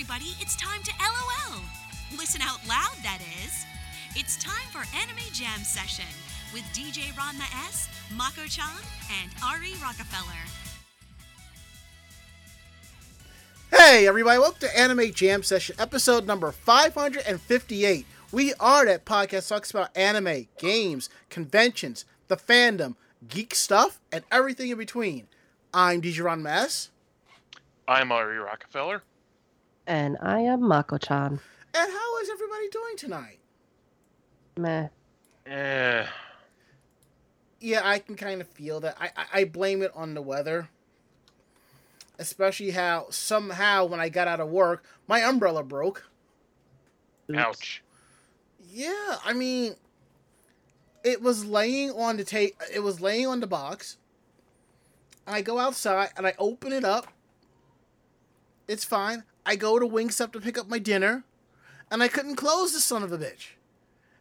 everybody, it's time to LOL. Listen out loud, that is. It's time for Anime Jam Session with DJ Ranma S, Mako chan, and Ari Rockefeller. Hey, everybody, welcome to Anime Jam Session, episode number 558. We are that podcast that talks about anime, games, conventions, the fandom, geek stuff, and everything in between. I'm DJ Ranma I'm Ari Rockefeller. And I am Mako-chan. And how is everybody doing tonight? Meh. Eh, Yeah, I can kind of feel that. I, I, I blame it on the weather. Especially how somehow when I got out of work, my umbrella broke. Ouch. Yeah, I mean, it was laying on the ta- It was laying on the box. I go outside and I open it up. It's fine. I go to Wingstop to pick up my dinner, and I couldn't close the son of a bitch.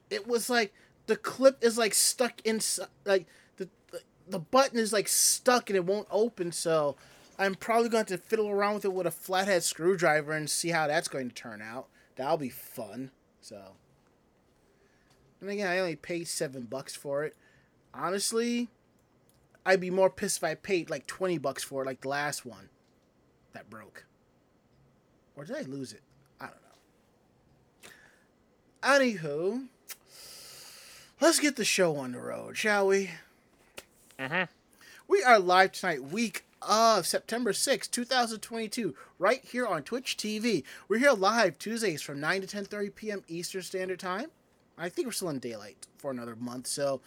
It was like the clip is like stuck inside. Like the, the the button is like stuck and it won't open. So I'm probably going to to fiddle around with it with a flathead screwdriver and see how that's going to turn out. That'll be fun. So. And again, I only paid seven bucks for it. Honestly, I'd be more pissed if I paid like twenty bucks for it, like the last one that broke. Or did I lose it? I don't know. Anywho, let's get the show on the road, shall we? hmm We are live tonight, week of September sixth, 2022, right here on Twitch TV. We're here live Tuesdays from 9 to 10:30 p.m. Eastern Standard Time. I think we're still in daylight for another month, so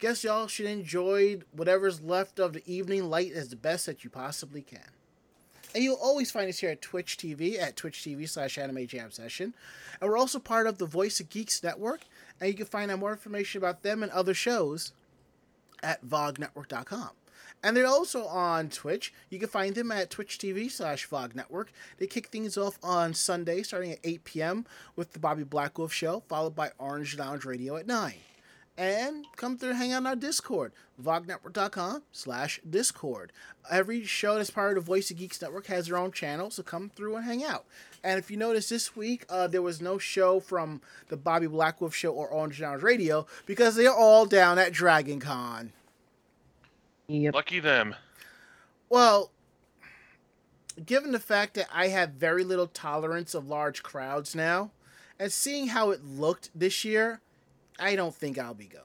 guess y'all should enjoy whatever's left of the evening light as the best that you possibly can. And you'll always find us here at Twitch TV at Twitch TV slash Anime Jam Session. And we're also part of the Voice of Geeks Network, and you can find out more information about them and other shows at vognetwork.com. And they're also on Twitch. You can find them at Twitch TV slash VOG Network. They kick things off on Sunday starting at 8 p.m. with the Bobby Blackwolf Show, followed by Orange Lounge Radio at 9. And come through hang out on our Discord, vognetwork.com slash Discord. Every show that's part of the Voice of Geeks Network has their own channel, so come through and hang out. And if you notice this week, uh, there was no show from the Bobby Blackwolf Show or Orange Lounge Radio because they're all down at Dragon Con. Yep. Lucky them. Well, given the fact that I have very little tolerance of large crowds now, and seeing how it looked this year, I don't think I'll be going.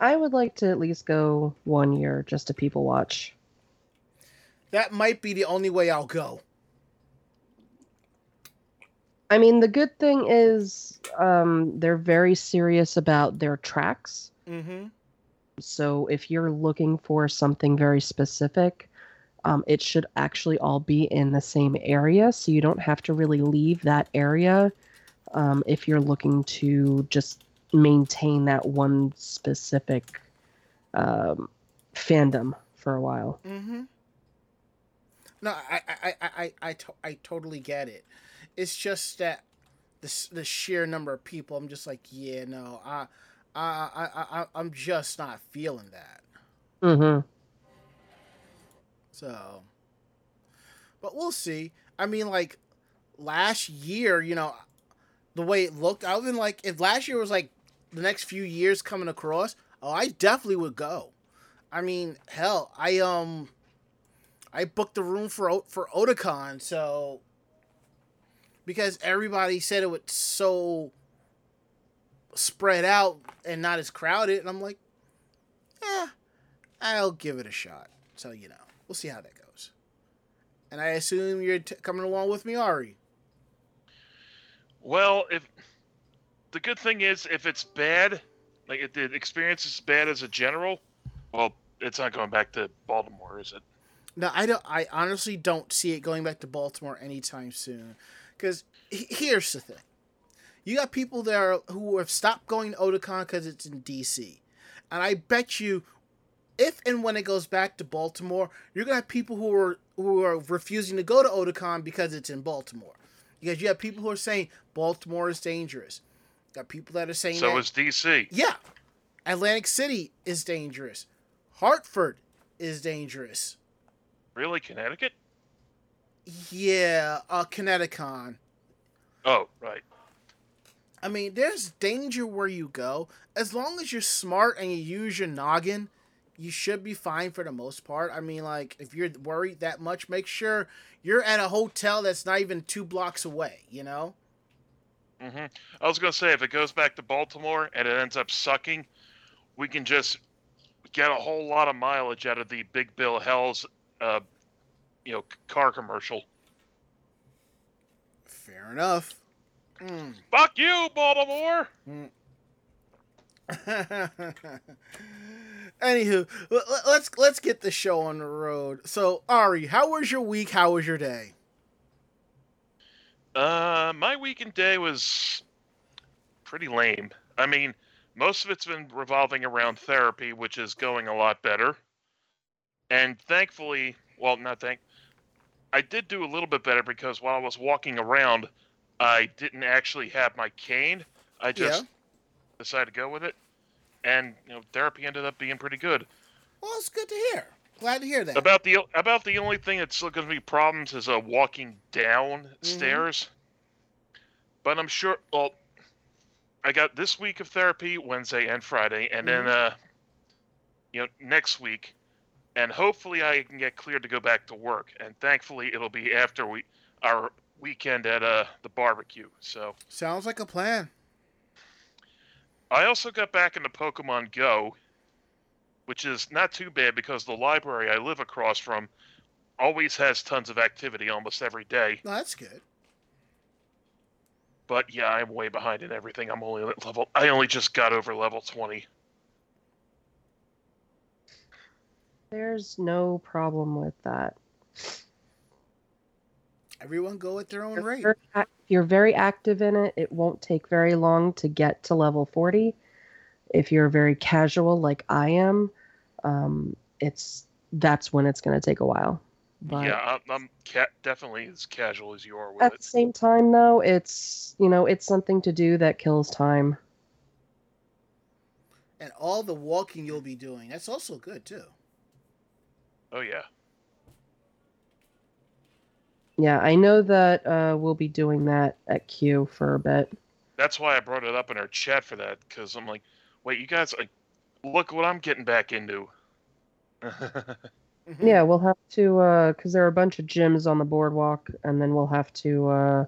I would like to at least go one year just to people watch. That might be the only way I'll go. I mean, the good thing is um, they're very serious about their tracks. Mm-hmm. So if you're looking for something very specific, um, it should actually all be in the same area. So you don't have to really leave that area um, if you're looking to just maintain that one specific um, fandom for a while. Mm-hmm. No, I, I, I, I, I, to- I totally get it. It's just that the the sheer number of people. I'm just like, yeah, no, I, I, I, I, I'm just not feeling that. Mm-hmm. So, but we'll see. I mean, like last year, you know, the way it looked, I been like, if last year was like the next few years coming across, oh, I definitely would go. I mean, hell, I um, I booked the room for for Otakon, so because everybody said it was so spread out and not as crowded, and I'm like, yeah, I'll give it a shot. So you know, we'll see how that goes. And I assume you're t- coming along with me, Ari. Well, if the good thing is, if it's bad, like if the experience is bad as a general, well, it's not going back to Baltimore, is it? No, I don't. I honestly don't see it going back to Baltimore anytime soon. Because here's the thing: you got people there who have stopped going to Otakon because it's in DC, and I bet you, if and when it goes back to Baltimore, you're gonna have people who are who are refusing to go to Otakon because it's in Baltimore. Because you have people who are saying Baltimore is dangerous. Got people that are saying So that, is DC. yeah, Atlantic City is dangerous. Hartford is dangerous. Really, Connecticut? Yeah, uh, Connecticut. Oh, right. I mean, there's danger where you go. As long as you're smart and you use your noggin, you should be fine for the most part. I mean, like, if you're worried that much, make sure you're at a hotel that's not even two blocks away, you know? hmm I was gonna say if it goes back to Baltimore and it ends up sucking, we can just get a whole lot of mileage out of the Big Bill Hell's, uh, you know, car commercial. Fair enough. Mm. Fuck you, Baltimore. Anywho, let's let's get the show on the road. So, Ari, how was your week? How was your day? Uh, my weekend day was pretty lame. I mean, most of it's been revolving around therapy, which is going a lot better. And thankfully, well, not thank, I did do a little bit better because while I was walking around, I didn't actually have my cane. I just decided to go with it, and you know, therapy ended up being pretty good. Well, it's good to hear. Glad to hear that. About the about the only thing that's still going to be problems is uh, walking down stairs. But I'm sure. Well, I got this week of therapy Wednesday and Friday, and then uh, you know next week, and hopefully I can get cleared to go back to work. And thankfully it'll be after we our weekend at uh the barbecue. So Sounds like a plan. I also got back into Pokemon Go, which is not too bad because the library I live across from always has tons of activity almost every day. No, that's good. But yeah, I'm way behind in everything. I'm only at level. I only just got over level 20. There's no problem with that. Everyone go at their own rate. you're, ac- if you're very active in it, it won't take very long to get to level 40. If you're very casual like I am, um, it's that's when it's going to take a while. But yeah, I'm, I'm ca- definitely as casual as you are with at the same time, though, it's you know it's something to do that kills time. And all the walking you'll be doing. That's also good, too. Oh yeah. Yeah, I know that uh, we'll be doing that at Q for a bit. That's why I brought it up in our chat for that because I'm like, wait, you guys, like, look what I'm getting back into. Yeah, we'll have to because there are a bunch of gyms on the boardwalk, and then we'll have to uh,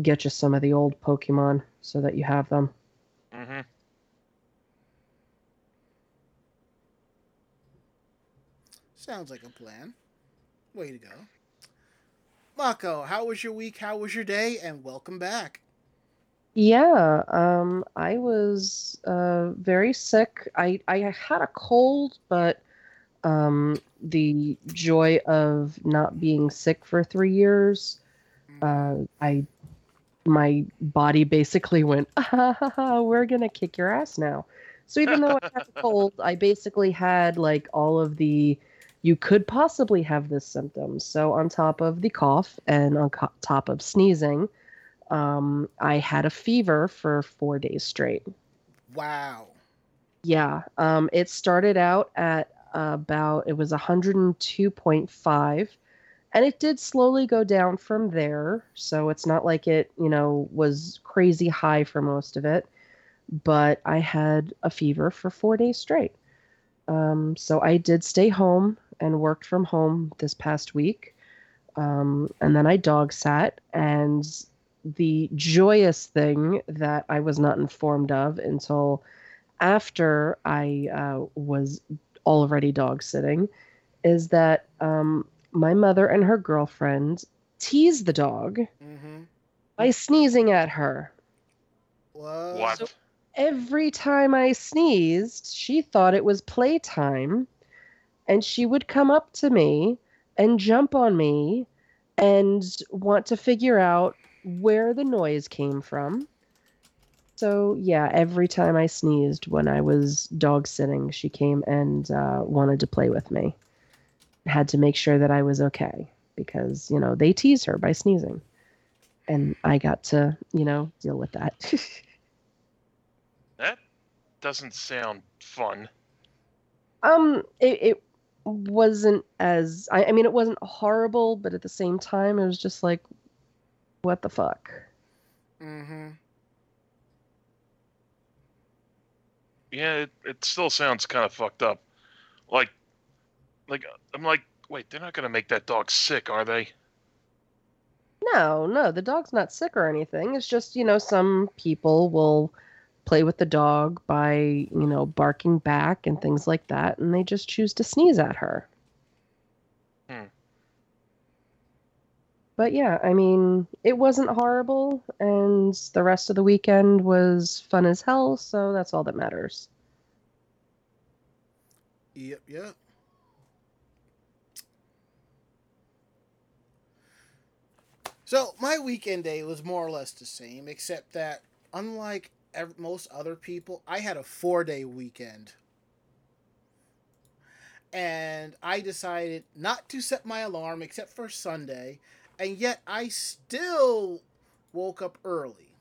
get you some of the old Pokemon so that you have them. hmm Sounds like a plan. Way to go. Mako, how was your week? How was your day? And welcome back. Yeah, um, I was uh, very sick. I I had a cold, but um, the joy of not being sick for three years, uh, I my body basically went, ah, ha, ha, "We're gonna kick your ass now." So even though I had a cold, I basically had like all of the you could possibly have this symptoms. So on top of the cough and on co- top of sneezing um, I had a fever for four days straight. Wow. Yeah, um, it started out at about it was 102.5, and it did slowly go down from there. So it's not like it, you know, was crazy high for most of it. But I had a fever for four days straight. Um, so I did stay home and worked from home this past week. Um, and then I dog sat and the joyous thing that I was not informed of until after I uh, was already dog sitting is that um, my mother and her girlfriend teased the dog Mm-hmm. by sneezing at her. What? What? So- Every time I sneezed, she thought it was playtime, and she would come up to me and jump on me and want to figure out where the noise came from. So, yeah, every time I sneezed when I was dog sitting, she came and uh, wanted to play with me. Had to make sure that I was okay because, you know, they tease her by sneezing. And I got to, you know, deal with that. That doesn't sound fun. Um, it, it wasn't as I, I mean it wasn't horrible, but at the same time it was just like what the fuck. Mm-hmm. Yeah, it, it still sounds kind of fucked up. Like, like I'm like, wait, they're not gonna make that dog sick, are they? No, no, the dog's not sick or anything. It's just, you know, some people will play with the dog by, you know, barking back and things like that, and they just choose to sneeze at her. Hmm. But yeah, I mean, it wasn't horrible, and the rest of the weekend was fun as hell, so that's all that matters. Yep, yep. So my weekend day was more or less the same, except that unlike most other people, I had a four day weekend. And I decided not to set my alarm except for Sunday, and yet I still woke up early.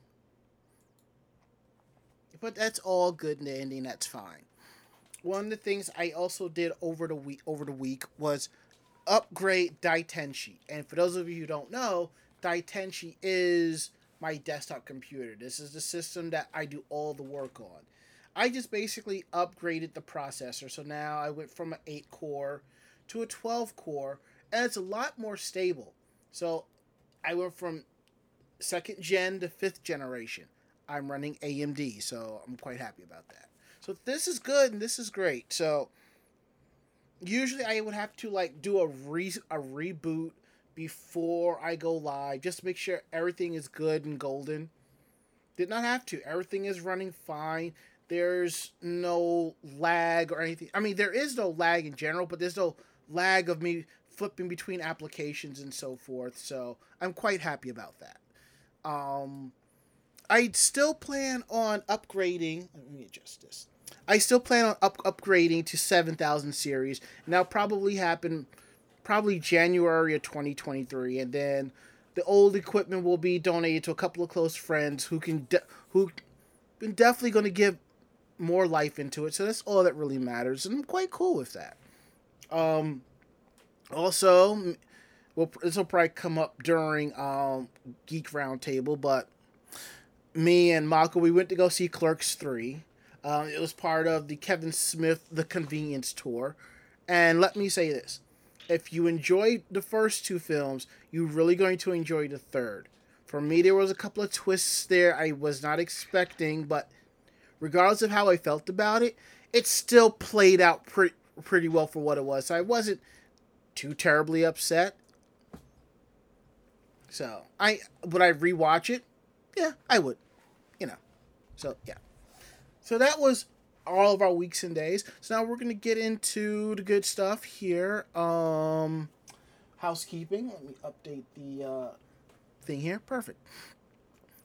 But that's all good and that's fine. One of the things I also did over the week over the week was upgrade Daitenshi. And for those of you who don't know, Daitenshi is my desktop computer. This is the system that I do all the work on. I just basically upgraded the processor. So now I went from an 8 core to a 12 core, and it's a lot more stable. So I went from second gen to fifth generation. I'm running AMD, so I'm quite happy about that. So this is good and this is great. So usually I would have to like do a re a reboot before I go live just make sure everything is good and golden. Did not have to. Everything is running fine. There's no lag or anything. I mean, there is no lag in general, but there's no lag of me flipping between applications and so forth. So I'm quite happy about that. Um, I still plan on upgrading. Let me adjust this. I still plan on up, upgrading to 7000 series, and that'll probably happen probably January of 2023, and then the old equipment will be donated to a couple of close friends who can de- who been definitely going to give more life into it. So that's all that really matters, and I'm quite cool with that. Um, also, well, this will probably come up during um Geek Roundtable, but me and Mako, we went to go see Clerks 3. Um, it was part of the Kevin Smith The Convenience Tour. And let me say this if you enjoyed the first two films, you're really going to enjoy the third. For me, there was a couple of twists there I was not expecting, but regardless of how I felt about it, it still played out pretty pretty well for what it was. So I wasn't too terribly upset. So I would I rewatch it? Yeah, I would. You know. So yeah. So that was all of our weeks and days. So now we're gonna get into the good stuff here. Um housekeeping. Let me update the uh thing here. Perfect.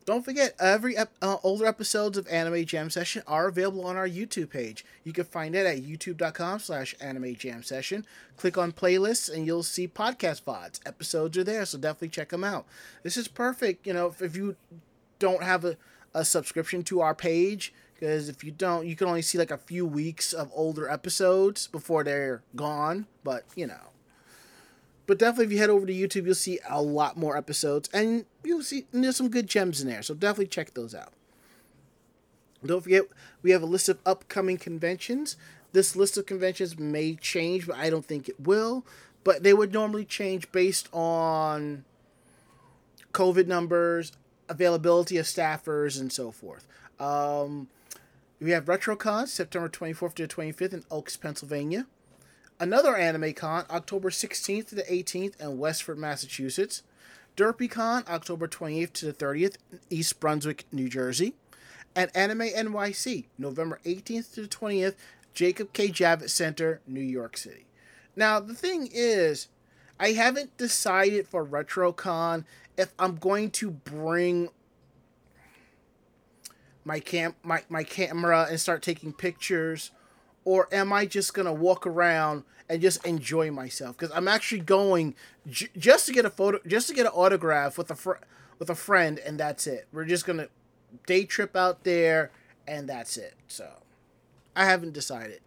Don't forget, every ep- uh, older episodes of Anime Jam Session are available on our YouTube page. You can find it at youtube.com slash anime jam session. Click on playlists and you'll see podcast VODs. Episodes are there, so definitely check them out. This is perfect, you know, if, if you don't have a, a subscription to our page, because if you don't, you can only see like a few weeks of older episodes before they're gone, but, you know. But definitely, if you head over to YouTube, you'll see a lot more episodes, and you'll see and there's some good gems in there. So definitely check those out. Don't forget, we have a list of upcoming conventions. This list of conventions may change, but I don't think it will. But they would normally change based on COVID numbers, availability of staffers, and so forth. Um, we have RetroCon, September 24th to the 25th in Oaks, Pennsylvania another Anime Con, October 16th to the 18th in Westford, Massachusetts. DerpyCon, October 28th to the 30th in East Brunswick, New Jersey. And Anime NYC, November 18th to the 20th, Jacob K. Javits Center, New York City. Now, the thing is, I haven't decided for RetroCon if I'm going to bring my cam my, my camera and start taking pictures or am I just gonna walk around and just enjoy myself? Because I'm actually going j- just to get a photo, just to get an autograph with a fr- with a friend, and that's it. We're just gonna day trip out there, and that's it. So I haven't decided.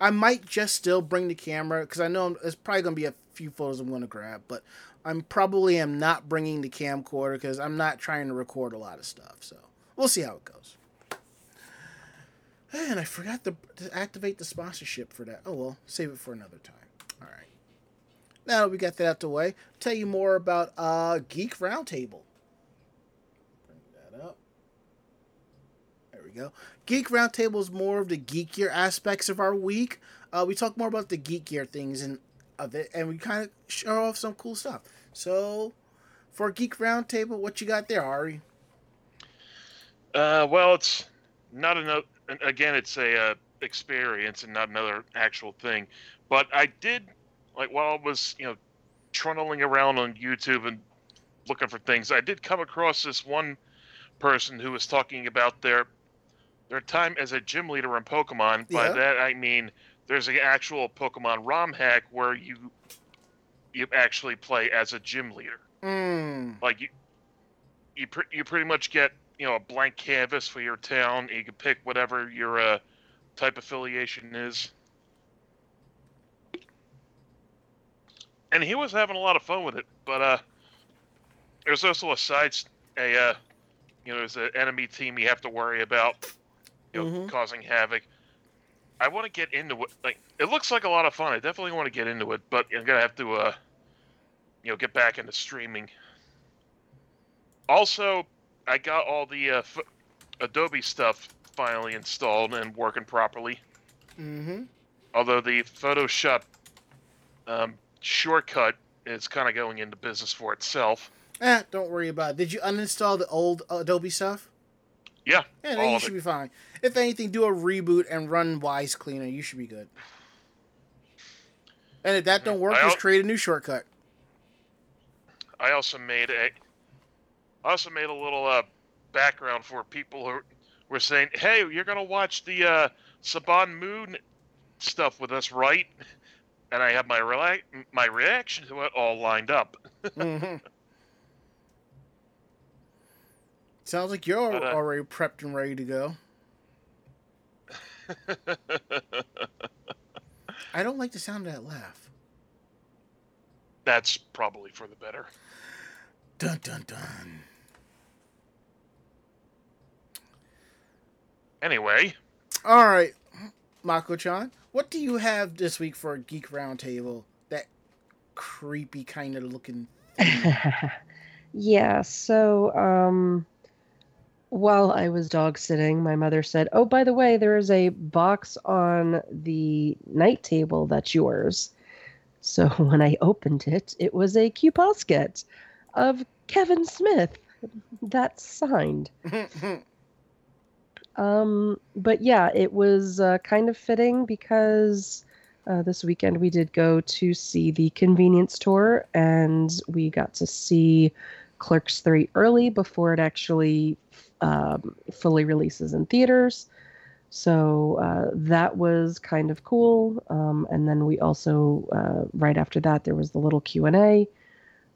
I might just still bring the camera because I know there's probably gonna be a few photos I'm gonna grab, but I'm probably am not bringing the camcorder because I'm not trying to record a lot of stuff. So we'll see how it goes. And I forgot to, to activate the sponsorship for that. Oh well, save it for another time. All right. Now that we got that out the way, I'll tell you more about uh, Geek Roundtable. Bring that up. There we go. Geek Roundtable is more of the geekier aspects of our week. Uh, we talk more about the geekier things and of it, and we kind of show off some cool stuff. So, for Geek Roundtable, what you got there, Ari? Uh, well, it's not another. Again, it's a uh, experience and not another actual thing. But I did like while I was you know trundling around on YouTube and looking for things, I did come across this one person who was talking about their their time as a gym leader in Pokemon. By Yeah. that I mean there's an actual Pokemon ROM hack where you you actually play as a gym leader. Mm. Like you you you pretty much get you know a blank canvas for your town. You can pick whatever your uh, type affiliation is. And he was having a lot of fun with it, but uh, there's also a side, a uh, you know, there's an enemy team you have to worry about, you know, Mhm. causing havoc. I want to get into it. Like, it looks like a lot of fun. I definitely want to get into it, but I'm gonna have to, uh, you know, get back into streaming. Also, I got all the uh, f- Adobe stuff finally installed and working properly. Mm-hmm. Although the Photoshop um, shortcut is kind of going into business for itself. Eh, don't worry about it. Did you uninstall the old Adobe stuff? Yeah, Yeah, then all you should it. be fine. If anything, do a reboot and run Wise Cleaner. You should be good. And if that don't work, I just create a new shortcut. I also made a, I also made a little uh, background for people who were saying, "Hey, you're gonna watch the uh, Saban Moon stuff with us, right?" And I have my rela- my reaction to it all lined up. hmm Sounds like you're But, uh, already prepped and ready to go. I don't like the sound of that laugh. That's probably for the better. Dun dun dun. Anyway, All right, Mako-chan, what do you have this week for a Geek Roundtable? That creepy kind of looking. yeah, so um while I was dog sitting, my mother said, "Oh, by the way, there is a box on the night table that's yours." So when I opened it, it was a Cubosket of Kevin Smith that's signed. Um, but yeah, it was uh, kind of fitting because uh, this weekend we did go to see the convenience tour and we got to see Clerks 3 early before it actually um, fully releases in theaters. So uh, that was kind of cool. Um, and then we also, uh, right after that, there was the little Q&A.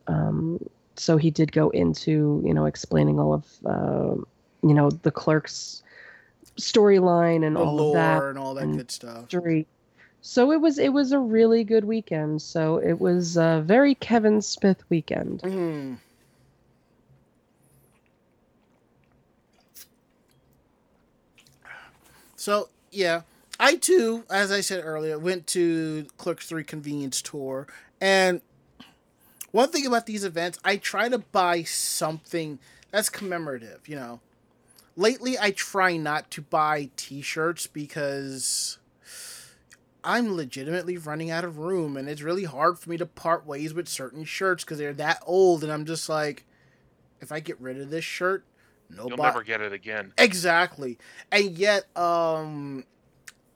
Um, so he did go into, you know, explaining all of, uh, you know, the Clerks storyline and the all of that and all that and good stuff. history. So it was it was a really good weekend. So it was a very Kevin Smith weekend. Hmm. So yeah, I too, as I said earlier, went to Clerks Three convenience tour, and one thing about these events, I try to buy something that's commemorative. You know, lately I try not to buy T-shirts because I'm legitimately running out of room, and it's really hard for me to part ways with certain shirts because they're that old, and I'm just like, if I get rid of this shirt, no. you'll never get it again. Exactly, and yet, um,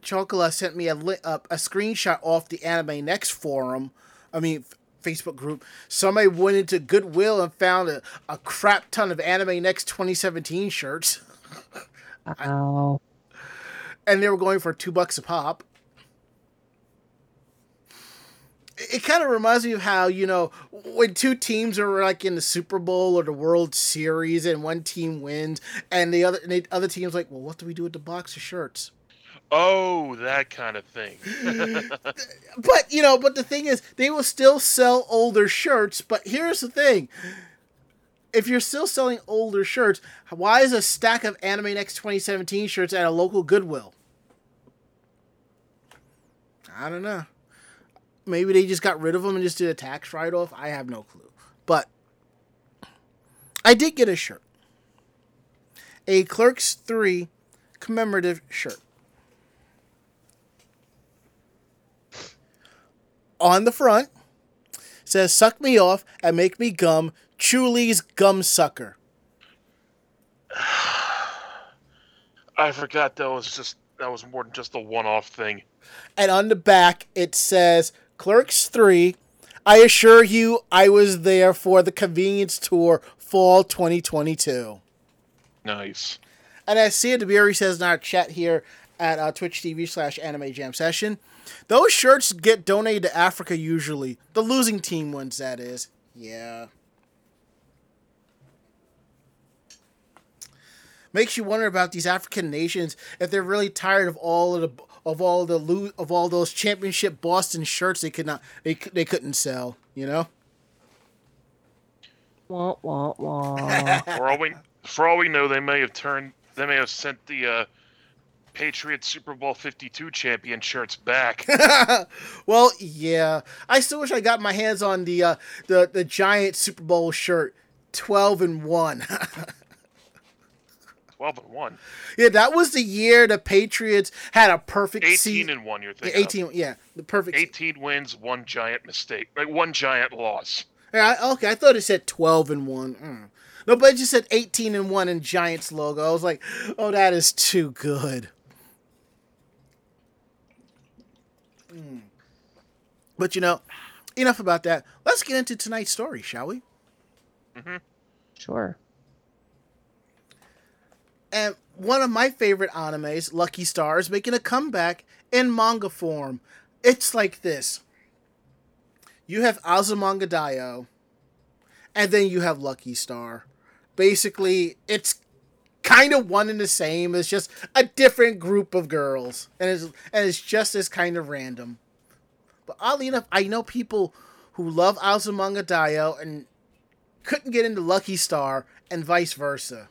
Chocola sent me a li- uh, a screenshot off the Anime Next forum. I mean. Facebook group. Somebody went into Goodwill and found a, a crap ton of Anime Next 2017 shirts, Wow. and they were going for two bucks a pop. It, it kind of reminds me of how you know when two teams are like in the Super Bowl or the World Series, and one team wins, and the other and the other team's like, "Well, what do we do with the box of shirts?" Oh, that kind of thing. but you know, but the thing is, they will still sell older shirts. But here's the thing: if you're still selling older shirts, why is a stack of Anime Next 2017 shirts at a local Goodwill? I don't know. Maybe they just got rid of them and just did a tax write off. I have no clue. But I did get a shirt a Clerks 3 commemorative shirt. On the front says suck me off and make me gum, Chewlie's gum sucker. I forgot that was just that was more than just a one-off thing. And on the back it says Clerks 3 I assure you I was there for the convenience tour fall 2022. Nice. And as Sia DeBerry says in our chat here at uh, Twitch TV slash Anime Jam Session, those shirts get donated to Africa usually. The losing team ones, that is. Yeah. makes you wonder about these African nations if they're really tired of all of the of all the loot of all those championship Boston shirts they could not they they couldn't sell. You know. Wah, wah, wah. for all we for all we know, they may have turned they may have sent the. Uh, Patriots Super Bowl 52 champion shirts back. well, yeah. I still wish I got my hands on the uh, the the Giant Super Bowl shirt 12 and 1. twelve and one. Yeah, that was the year the Patriots had a perfect eighteen season. and one. You're thinking eighteen, of. yeah, the perfect eighteen wins, one giant mistake, like one giant loss. Yeah, okay, I thought it said twelve and one. Mm. No, but it just said eighteen and one in Giants logo. I was like, oh, that is too good. Mm. But you know, enough about that. Let's get into tonight's story, shall we? Mm-hmm. Sure. And one of my favorite animes, Lucky Star, is making a comeback in manga form. It's like this. You have Azumanga Daioh, and then you have Lucky Star. Basically, it's kind of one and the same. It's just a different group of girls, and it's and it's just as kind of random. But oddly enough, I know people who love Azumanga Daioh and couldn't get into Lucky Star, and vice versa.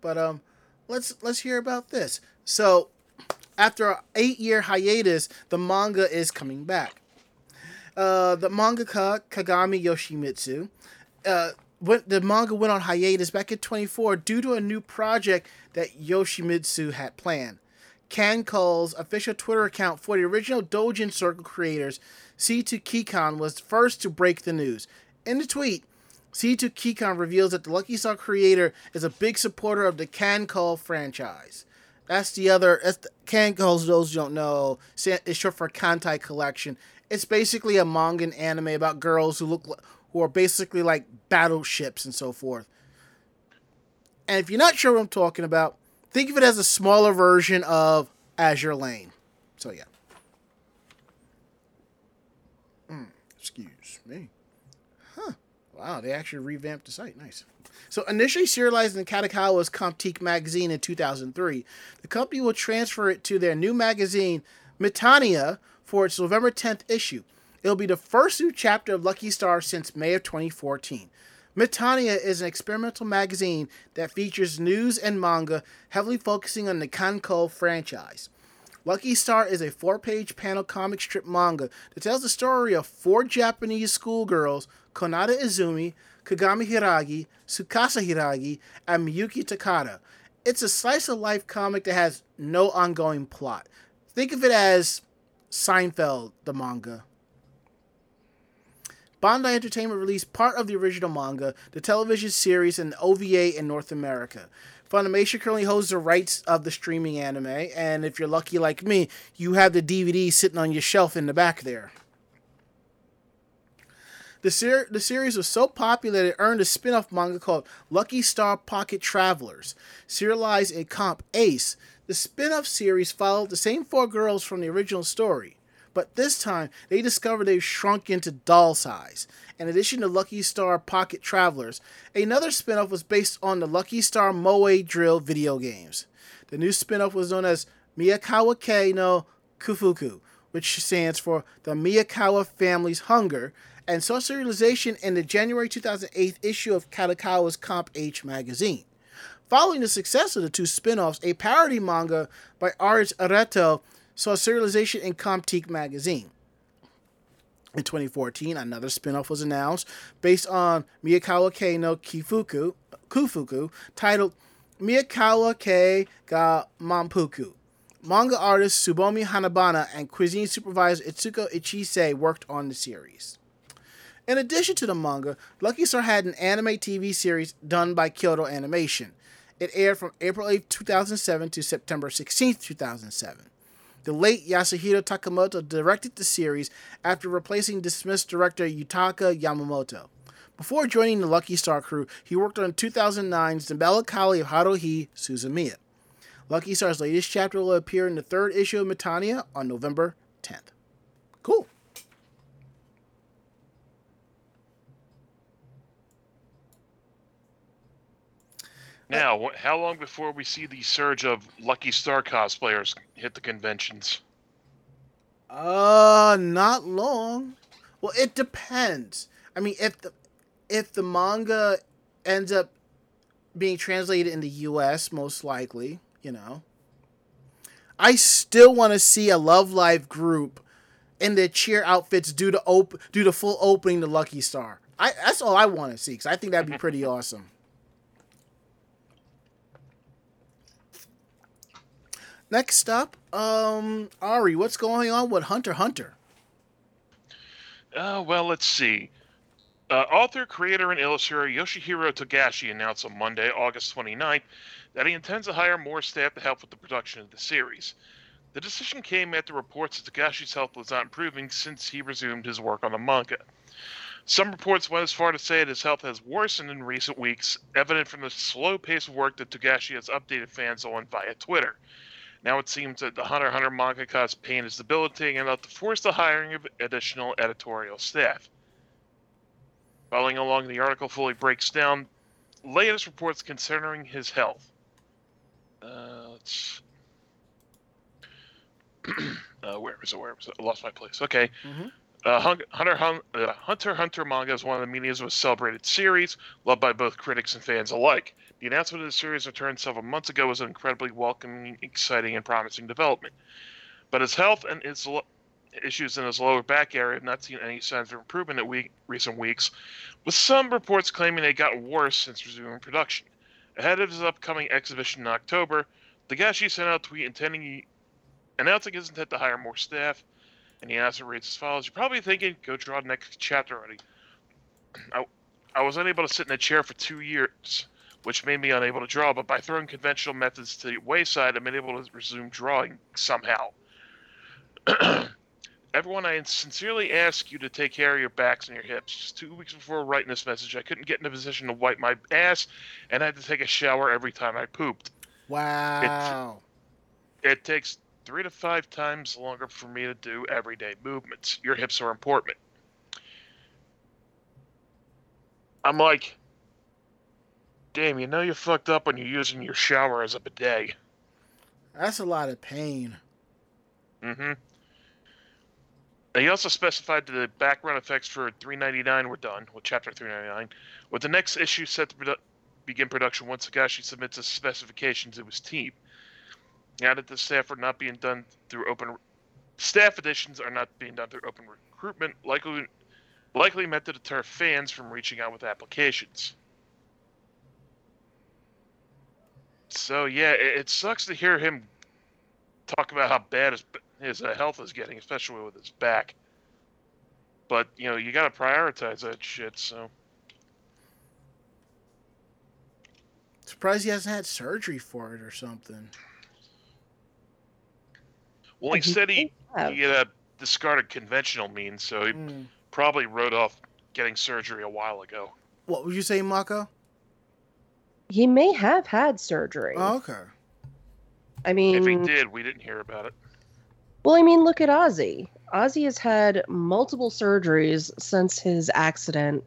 But um, let's let's hear about this. So, after an eight-year hiatus, the manga is coming back. Uh, the mangaka Kagami Yoshimizu, uh, went, the manga went on hiatus back in 24 due to a new project that Yoshimizu had planned. KanColle's official Twitter account for the original Dojin Circle creators, C2 Kikan, was first to break the news. In the tweet, C2 Kikan reveals that the Lucky Star creator is a big supporter of the KanColle franchise. That's the other. That's the, KanColle's. Those who don't know, is short for Kantai Collection. It's basically a manga and anime about girls who look who are basically like battleships and so forth. And if you're not sure what I'm talking about, think of it as a smaller version of Azur Lane. So yeah. Mm, excuse. Wow, they actually revamped the site. Nice. So initially serialized in Kadokawa's Comptiq magazine in 2003, the company will transfer it to their new magazine, Mitania, for its November 10th issue. It'll be the first new chapter of Lucky Star since May of 2014. Mitania is an experimental magazine that features news and manga heavily focusing on the KanColle franchise. Lucky Star is a four page panel comic strip manga that tells the story of four Japanese schoolgirls, Konata Izumi, Kagami Hiiragi, Tsukasa Hiiragi, and Miyuki Takara. It's a slice of life comic that has no ongoing plot. Think of it as Seinfeld, the manga. Bandai Entertainment released part of the original manga, the television series, and OVA in North America. Funimation currently holds the rights of the streaming anime, and if you're lucky like me, you have the DVD sitting on your shelf in the back there. The, ser- the series was so popular that it earned a spin off manga called Lucky Star Pocket Travelers. Serialized in Comp Ace, the spin off series followed the same four girls from the original story, but this time they discover they've shrunk into doll size. In addition to Lucky Star Pocket Travelers, another spin off was based on the Lucky Star Moe Drill video games. The new spin off was known as Miyakawa Kei no Kufuku, which stands for the Miyakawa Family's Hunger, and saw serialization in the January 2008 issue of Kadokawa's Comp H magazine. Following the success of the two spin offs, a parody manga by Aris Areto saw serialization in Comptiq magazine. In 2014, another spin-off was announced based on Miyakawa Kei no Kifuku, Kufuku, titled Miyakawa Kei ga Manpuku. Manga artist Tsubomi Hanabana and cuisine supervisor Itsuko Ichise worked on the series. In addition to the manga, Lucky Star had an anime TV series done by Kyoto Animation. It aired from April 8, 2007 to September 16, 2007. The late Yasuhiro Takemoto directed the series after replacing dismissed director Yutaka Yamamoto. Before joining the Lucky Star crew, he worked on 2009's The Melancholy of Haruhi Suzumiya. Lucky Star's latest chapter will appear in the third issue of Metania on November 10th. Cool. Now, how long before we see the surge of Lucky Star cosplayers hit the conventions? Uh, not long. Well, it depends. I mean, if the if the manga ends up being translated in the U.S., most likely, you know. I still want to see a Love Live group in their cheer outfits do the op- do the full opening to Lucky Star. I that's all I want to see because I think that'd be pretty awesome. Next up, um, Ari, what's going on with Hunter Hunter? Uh, well, let's see. Uh, author, creator, and illustrator Yoshihiro Togashi announced on Monday, August 29th, that he intends to hire more staff to help with the production of the series. The decision came after reports that Togashi's health was not improving since he resumed his work on the manga. Some reports went as far to say that his health has worsened in recent weeks, evident from the slow pace of work that Togashi has updated fans on via Twitter. Now it seems that the Hunter Hunter mangaka's pain is debilitating enough to force the hiring of additional editorial staff. Following along, the article fully breaks down latest reports concerning his health. Uh, let's. uh, where is it? Where was it? I lost my place. Okay. Mhm. Uh, Hun- Hunter, uh, Hunter Hunter manga is one of the media's most celebrated series, loved by both critics and fans alike. The announcement of the series' return several months ago was an incredibly welcoming, exciting, and promising development. But his health and his lo- issues in his lower back area have not seen any signs of improvement in week- recent weeks, with some reports claiming they got worse since resuming production. Ahead of his upcoming exhibition in October, Togashi sent out a tweet intending announcing his intent to hire more staff, and the announcement reads as follows: "You're probably thinking, go draw the next chapter already. I, I was unable to sit in a chair for two years." which made me unable to draw, but by throwing conventional methods to the wayside, I've been able to resume drawing somehow. Everyone, I sincerely ask you to take care of your backs and your hips. Just two weeks before writing this message, I couldn't get in a position to wipe my ass and I had to take a shower every time I pooped. Wow. It takes three to five times longer for me to do everyday movements. Your hips are important. I'm like, damn, you know you fucked up when you're using your shower as a bidet. That's a lot of pain. Mm-hmm. He also specified that the background effects for 399 were done, with Chapter 399, with the next issue set to produ- begin production once Togashi submits his specifications to his team. Now that the staff are not being done through open staff additions are not being done through open recruitment, likely likely meant to deter fans from reaching out with applications. So yeah, it, it sucks to hear him talk about how bad his his uh, health is getting, especially with his back. But you know, you got to prioritize that shit. So Surprised he hasn't had surgery for it or something. Well, he He said he may have. he uh, discarded conventional means, so he Mm. probably wrote off getting surgery a while ago. What would you say, Mako? He may have had surgery. Oh, okay. I mean, If he did, we didn't hear about it. well, I mean, look at Ozzy. Ozzy has had multiple surgeries since his accident,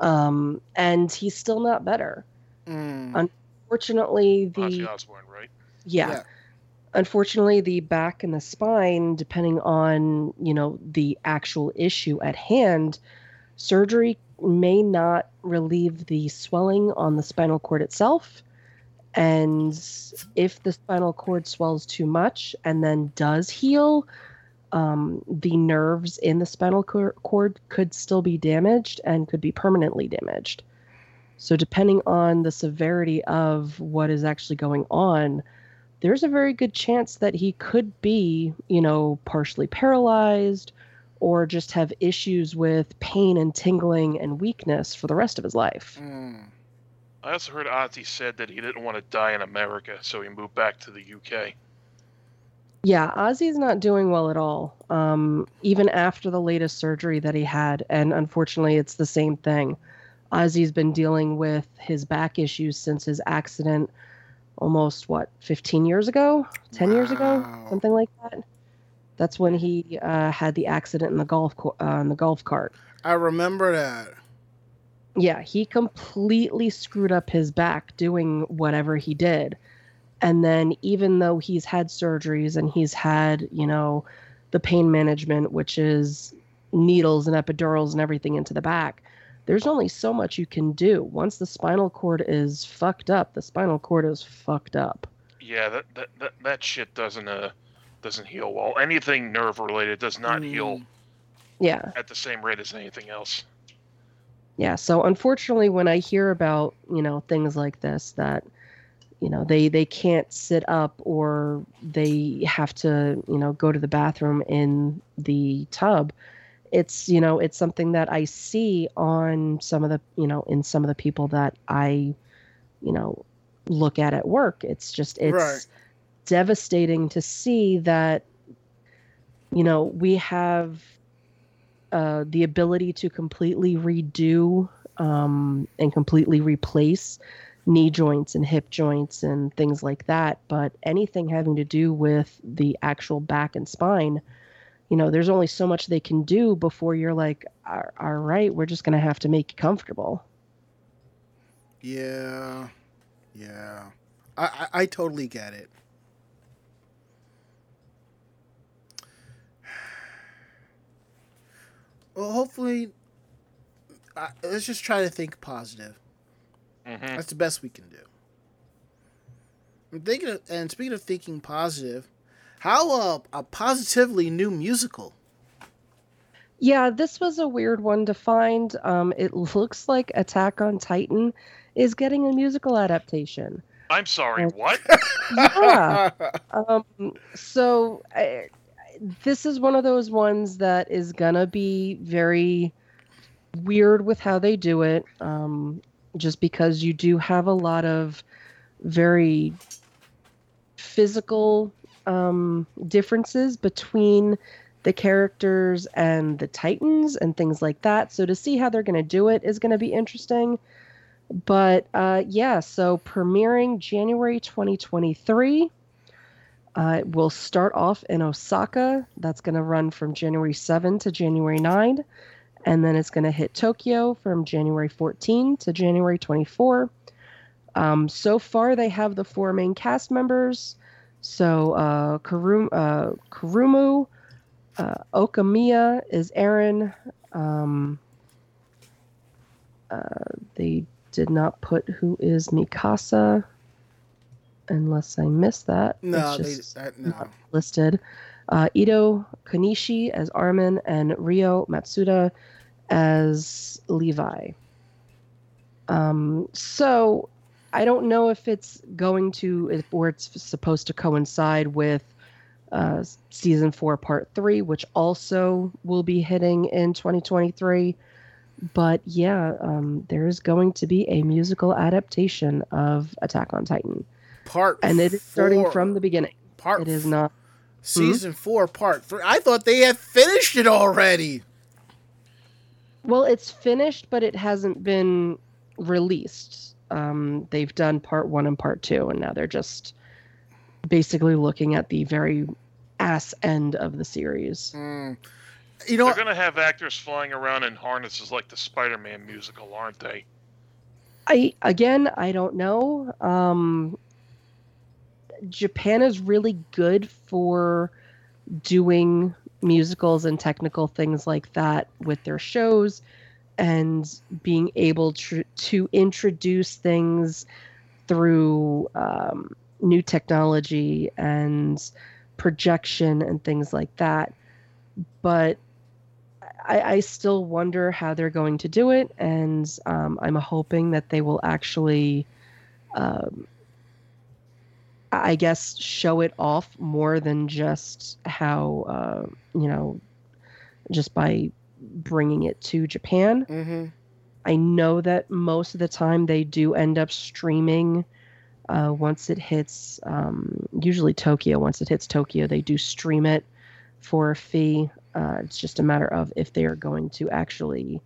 um, and he's still not better. Mm. Unfortunately, the Ozzy Osbourne, right? yeah. Yeah. Unfortunately, the back and the spine, depending on you know the actual issue at hand, surgery may not relieve the swelling on the spinal cord itself. And if the spinal cord swells too much and then does heal, um, the nerves in the spinal cord could still be damaged and could be permanently damaged. So, depending on the severity of what is actually going on, there's a very good chance that he could be, you know, partially paralyzed or just have issues with pain and tingling and weakness for the rest of his life. Mm. I also heard Ozzy said that he didn't want to die in America, so he moved back to the UK. Yeah, Ozzy's not doing well at all. Um, even after the latest surgery that he had, and unfortunately, it's the same thing. Ozzy's been dealing with his back issues since his accident almost what 15 years ago? 10 years ago? Something like that. That's when he uh, had the accident in the golf co- uh, in the golf cart. I remember that. yeah he completely screwed up his back doing whatever he did. And then even though he's had surgeries and he's had you know the pain management which is needles and epidurals and everything into the back there's only so much you can do once the spinal cord is fucked up the spinal cord is fucked up Yeah, that that, that, that shit doesn't uh doesn't heal well. Anything nerve related does not heal Mm. yeah at the same rate as anything else. yeah so unfortunately when i hear about you know things like this that you know they they can't sit up or they have to you know go to the bathroom in the tub it's you know it's something that i see on some of the you know in some of the people that i you know look at at work it's just it's Right. devastating to see that you know we have uh, the ability to completely redo um, and completely replace knee joints and hip joints and things like that. But anything having to do with the actual back and spine, you know, there's only so much they can do before you're like, all all right, we're just going to have to make you comfortable. Yeah. Yeah. I, I, I totally get it. Well, hopefully, uh, let's just try to think positive. hmm That's the best we can do. I'm thinking, of, and speaking of thinking positive, how uh, a positively new musical? Yeah, this was a weird one to find. Um, it looks like Attack on Titan is getting a musical adaptation. I'm sorry, Oh. what? Yeah. Um, so I, this is one of those ones that is gonna be very weird with how they do it. Um, just because you do have a lot of very physical um, differences between the characters and the Titans and things like that. So to see how they're gonna do it is gonna be interesting. But uh, yeah, so premiering January 2023. Uh, it will start off in Osaka. That's going to run from January 7 to January 9. And then it's going to hit Tokyo from January 14 to January 24. Um, so far, they have the four main cast members. So uh, Karum, uh, Karumu, uh, Okamiya is Eren. Um, uh, they did not put who is Mikasa, unless I missed that. no, they, just that, no. not listed. Uh, Ito Kanishi as Armin and Ryo Matsuda as Levi. Um, so I don't know if it's going to, if, or it's supposed to coincide with uh, season four, part three, which also will be hitting in 2023. But yeah, um, there is going to be a musical adaptation of Attack on Titan, Part and it is starting from the beginning. part. It is not. season four, part three. I thought they had finished it already. Well, it's finished, but it hasn't been released. Um, they've done part one and part two, and now they're just basically looking at the very ass end of the series. Mm. You know, They're going to have actors flying around in harnesses like the Spider-Man musical, aren't they? I again, I don't know. Um, Japan is really good for doing musicals and technical things like that with their shows and being able to, to introduce things through um, new technology and projection and things like that. But I, I still wonder how they're going to do it, and um, I'm hoping that they will actually, um, I guess, show it off more than just how uh, you know, just by bringing it to Japan. hmm I know that most of the time they do end up streaming. Uh, once it hits, um, usually Tokyo. Once it hits Tokyo, they do stream it for a fee. Uh, it's just a matter of if they are going to actually,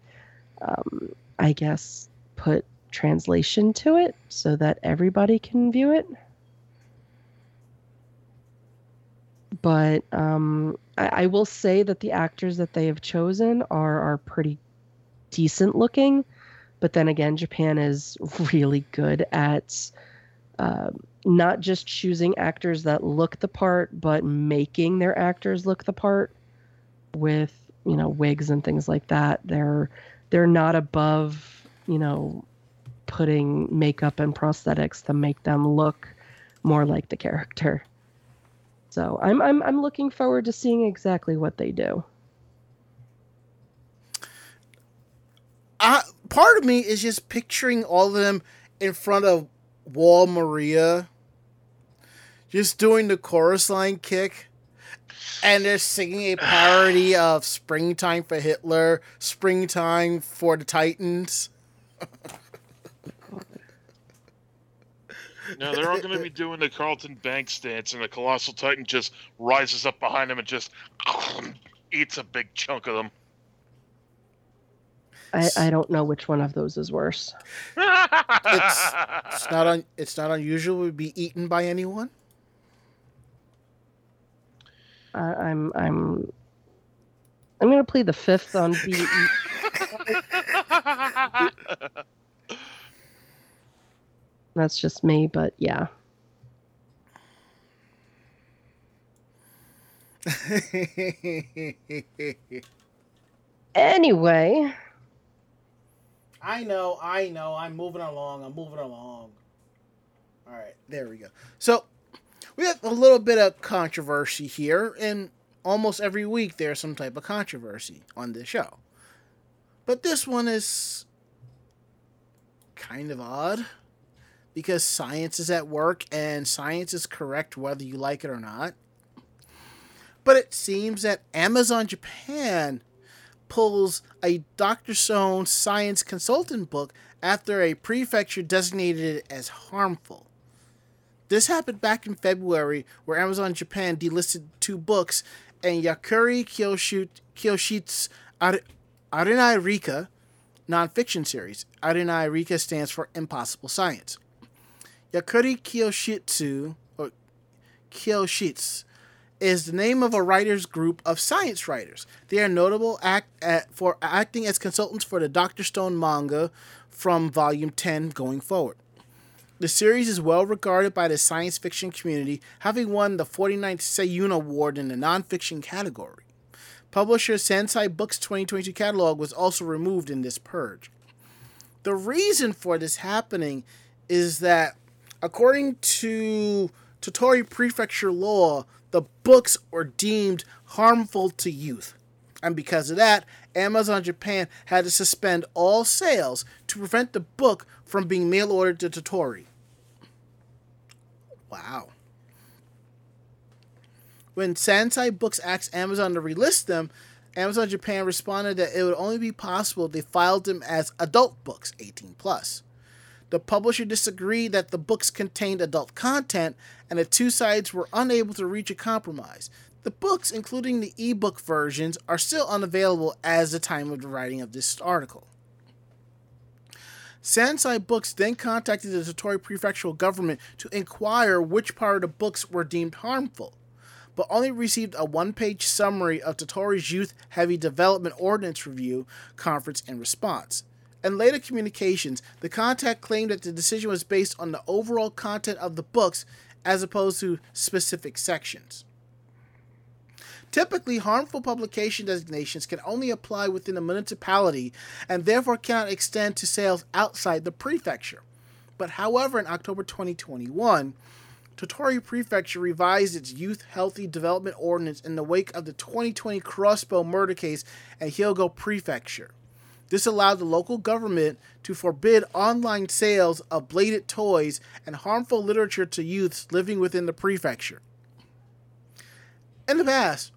um, I guess, put translation to it so that everybody can view it. But um, I, I will say that the actors that they have chosen are are pretty decent looking. But then again, Japan is really good at uh, not just choosing actors that look the part, but making their actors look the part with you know wigs and things like that. They're they're not above you know putting makeup and prosthetics to make them look more like the character. So I'm I'm I'm looking forward to seeing exactly what they do. I, part of me is just picturing all of them in front of Wall Maria, just doing the chorus line kick, and they're singing a parody of "Springtime for Hitler," "Springtime for the Titans." No, they're all going to be doing the Carlton Banks dance, and the Colossal Titan just rises up behind them and just eats a big chunk of them. I, I don't know which one of those is worse. It's not un, It's not unusual to be eaten by anyone. I, I'm I'm I'm gonna play the fifth on B. That's just me, but yeah. Anyway, I know, I know. I'm moving along. I'm moving along. All right, there we go. So we have a little bit of controversy here, and almost every week there's some type of controversy on this show. But this one is kind of odd because science is at work and science is correct whether you like it or not. But it seems that Amazon Japan pulls a Dr. Stone science consultant book after a prefecture designated it as harmful. This happened back in February, where Amazon Japan delisted two books, and Yakuri Kyoshit's Ar- Arenai Rika nonfiction series. Arenai Rika stands for Impossible Science. Yakuri Kyoshitsu, or Kyoshitsu, is the name of a writers group of science writers. They are notable act at, for acting as consultants for the Doctor Stone manga from Volume 10 going forward. The series is well regarded by the science fiction community, having won the 49th Seiun Award in the nonfiction category. Publisher Sansai Books 2022 catalog was also removed in this purge. The reason for this happening is that, according to Tottori Prefecture law, the books were deemed harmful to youth. And because of that, Amazon Japan had to suspend all sales to prevent the book from being mail ordered to Tottori. Wow. When Sansai Books asked Amazon to relist them, Amazon Japan responded that it would only be possible if they filed them as adult books, 18 plus. The publisher disagreed that the books contained adult content, and the two sides were unable to reach a compromise. The books, including the ebook versions, are still unavailable as the time of the writing of this article. Sansai Books then contacted the Tottori prefectural government to inquire which part of the books were deemed harmful. but only received a one page summary of Tottori's Youth Heavy Development Ordinance Review conference in response. In later communications, the contact claimed that the decision was based on the overall content of the books as opposed to specific sections. Typically, harmful publication designations can only apply within a municipality and therefore cannot extend to sales outside the prefecture. But however, in October 2021, Tottori Prefecture revised its Youth Healthy Development Ordinance in the wake of the 2020 crossbow murder case at Hyogo Prefecture. This allowed the local government to forbid online sales of bladed toys and harmful literature to youths living within the prefecture. In the past,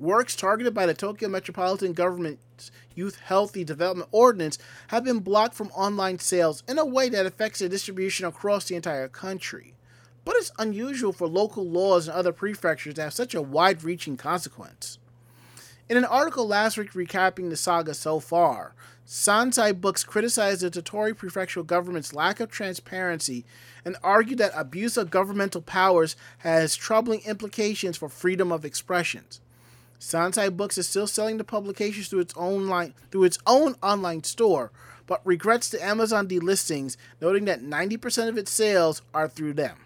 works targeted by the Tokyo Metropolitan Government's Youth Healthy Development Ordinance have been blocked from online sales in a way that affects their distribution across the entire country. But it's unusual for local laws and other prefectures to have such a wide reaching consequence. In an article last week recapping the saga so far, Sansai Books criticized the Tottori prefectural government's lack of transparency and argued that abuse of governmental powers has troubling implications for freedom of expression. Sansai Books is still selling the publications through its own line, through its own online store, but regrets the Amazon delistings, noting that 90% of its sales are through them.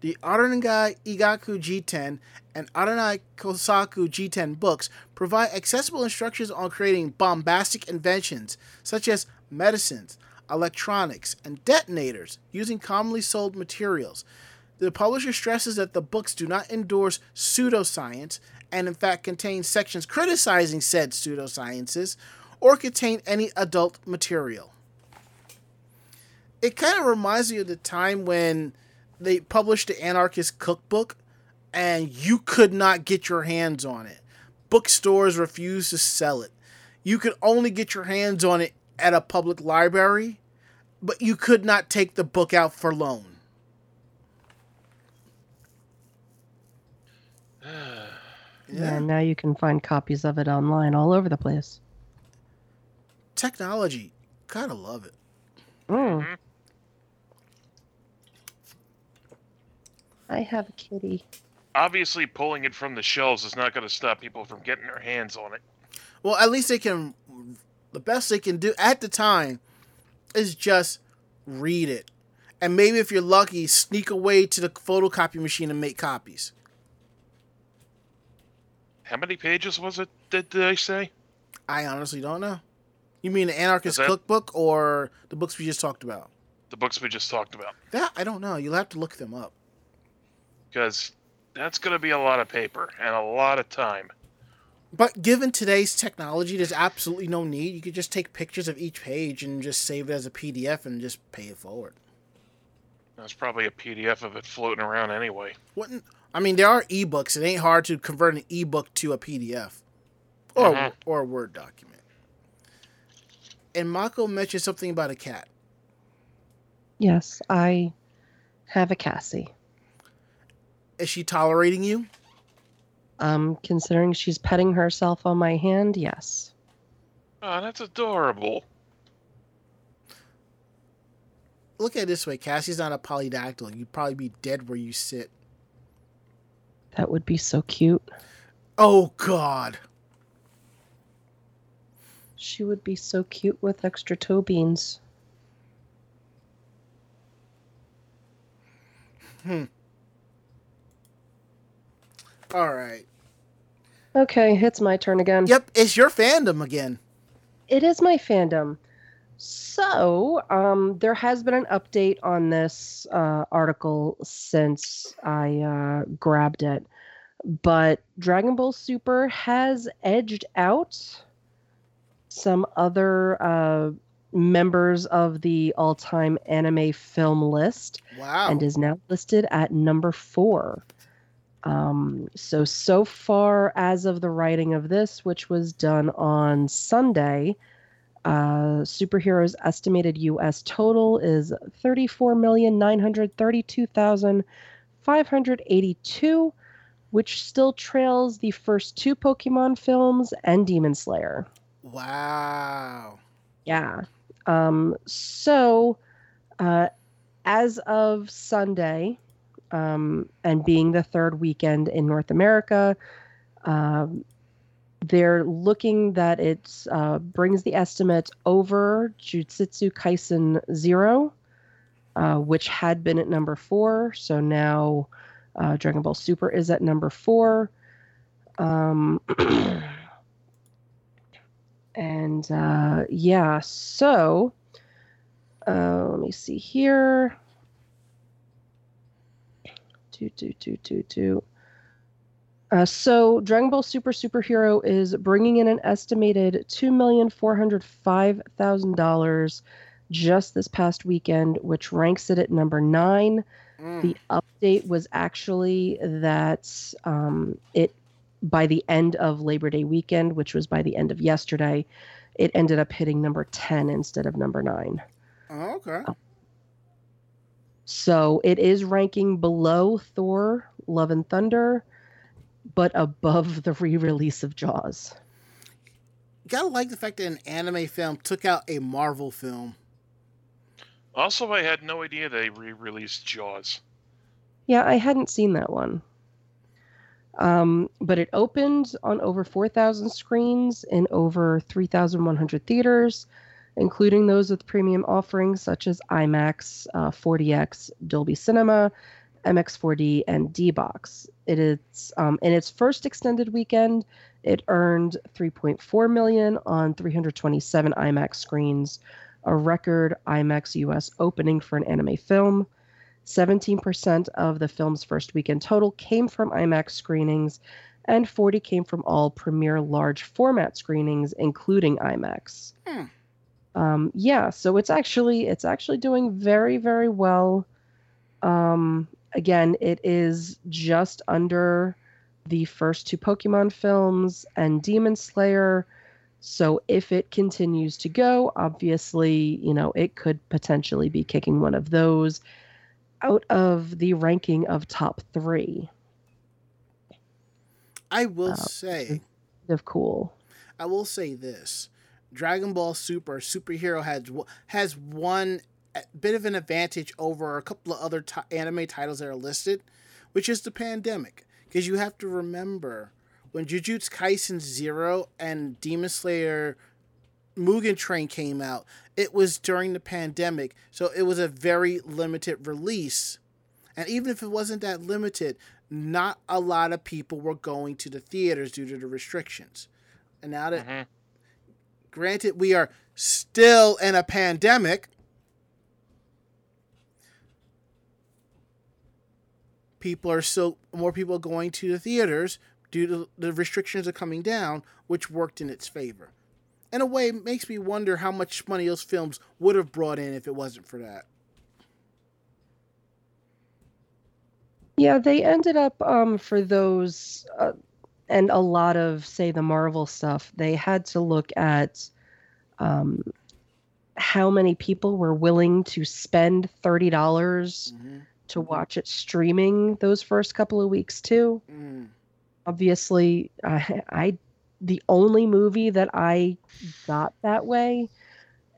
The Arangai Igaku Jiten and Aranai Kosaku Jiten books provide accessible instructions on creating bombastic inventions such as medicines, electronics, and detonators using commonly sold materials. The publisher stresses that the books do not endorse pseudoscience and, in fact, contain sections criticizing said pseudosciences or contain any adult material. It kind of reminds me of the time when they published the Anarchist Cookbook and you could not get your hands on it. Bookstores refused to sell it. You could only get your hands on it at a public library, but you could not take the book out for loan. Yeah. And now you can find copies of it online all over the place. Technology. Gotta love it. Mm. I have a kitty. Obviously, pulling it from the shelves is not going to stop people from getting their hands on it. Well, at least they can. The best they can do at the time is just read it. And maybe if you're lucky, sneak away to the photocopy machine and make copies. How many pages was it? Did they say? I honestly don't know. You mean the Anarchist that- Cookbook or the books we just talked about? The books we just talked about. That I don't know. You'll have to look them up. Because that's going to be a lot of paper and a lot of time. But given today's technology, there's absolutely no need. You could just take pictures of each page and just save it as a PDF and just pay it forward. There's probably a PDF of it floating around anyway. Wouldn't I mean there are ebooks. It ain't hard to convert an ebook to a PDF or Mhm. or a Word document. And Mako mentioned something about a cat. Yes, I have a Cassie. Is she tolerating you? Um, considering she's petting herself on my hand, yes. Oh, that's adorable. Look at it this way: Cassie's not a polydactyl. You'd probably be dead where you sit. That would be so cute. Oh God! She would be so cute with extra toe beans. All right. Okay, it's my turn again. Yep, it's your fandom again. It is my fandom. So, um, there has been an update on this uh, article since I uh, grabbed it, but Dragon Ball Super has edged out some other uh, members of the all time anime film list Wow. and is now listed at number four. Um, so, so far as of the writing of this, which was done on Sunday, uh, superheroes estimated U.S. total is thirty-four million nine hundred thirty-two thousand five hundred eighty-two, which still trails the first two Pokemon films and Demon Slayer. wow. Yeah. Um, so, uh, as of Sunday, um, and being the third weekend in North America, um, they're looking that it uh, brings the estimate over Jujutsu Kaisen Zero, uh, which had been at number four. So now uh, Dragon Ball Super is at number four. Um, and uh, yeah, so uh, let me see here. Do, do, do, do, do. Uh, so Dragon Ball Super Superhero is bringing in an estimated two million four hundred five thousand dollars just this past weekend, which ranks it at number nine. Mm. The update was actually that um, it by the end of Labor Day weekend, which was by the end of yesterday, it ended up hitting number ten instead of number nine. Oh, okay. So it is ranking below Thor: Love and Thunder, but above the re-release of Jaws. Gotta like the fact that an anime film took out a Marvel film. Also, I had no idea they re-released Jaws. Yeah, I hadn't seen that one. Um, but it opened on over 4,000 screens in over 3,100 theaters, including those with premium offerings such as IMAX, uh, 4DX, Dolby Cinema, MX4D, and D-Box. It is um, in its first extended weekend. It earned 3.4 million on 327 IMAX screens, a record IMAX US opening for an anime film. 17% of the film's first weekend total came from IMAX screenings, and 40 came from all premiere large format screenings, including IMAX. Hmm. Um, yeah, so it's actually it's actually doing very very well. Um, again, it is just under the first two Pokemon films and Demon Slayer. So if it continues to go, obviously, you know, it could potentially be kicking one of those out of the ranking of top three I will Uh, say, of cool. I will say this: Dragon Ball Super superhero has has one bit of an advantage over a couple of other ti anime titles that are listed, which is the pandemic. Because you have to remember when Jujutsu Kaisen Zero and Demon Slayer Mugen Train came out, it was during the pandemic, so it was a very limited release. And even if it wasn't that limited, not a lot of people were going to the theaters due to the restrictions. And now that, Mhm. Granted, we are still in a pandemic, people are still more people going to the theaters due to the restrictions are coming down, which worked in its favor. In a way, it makes me wonder how much money those films would have brought in if it wasn't for that. Yeah, they ended up um, for those uh, and a lot of say the Marvel stuff. They had to look at um, how many people were willing to spend thirty dollars to watch it streaming those first couple of weeks too. Mm. Obviously, I, I the only movie that I got that way,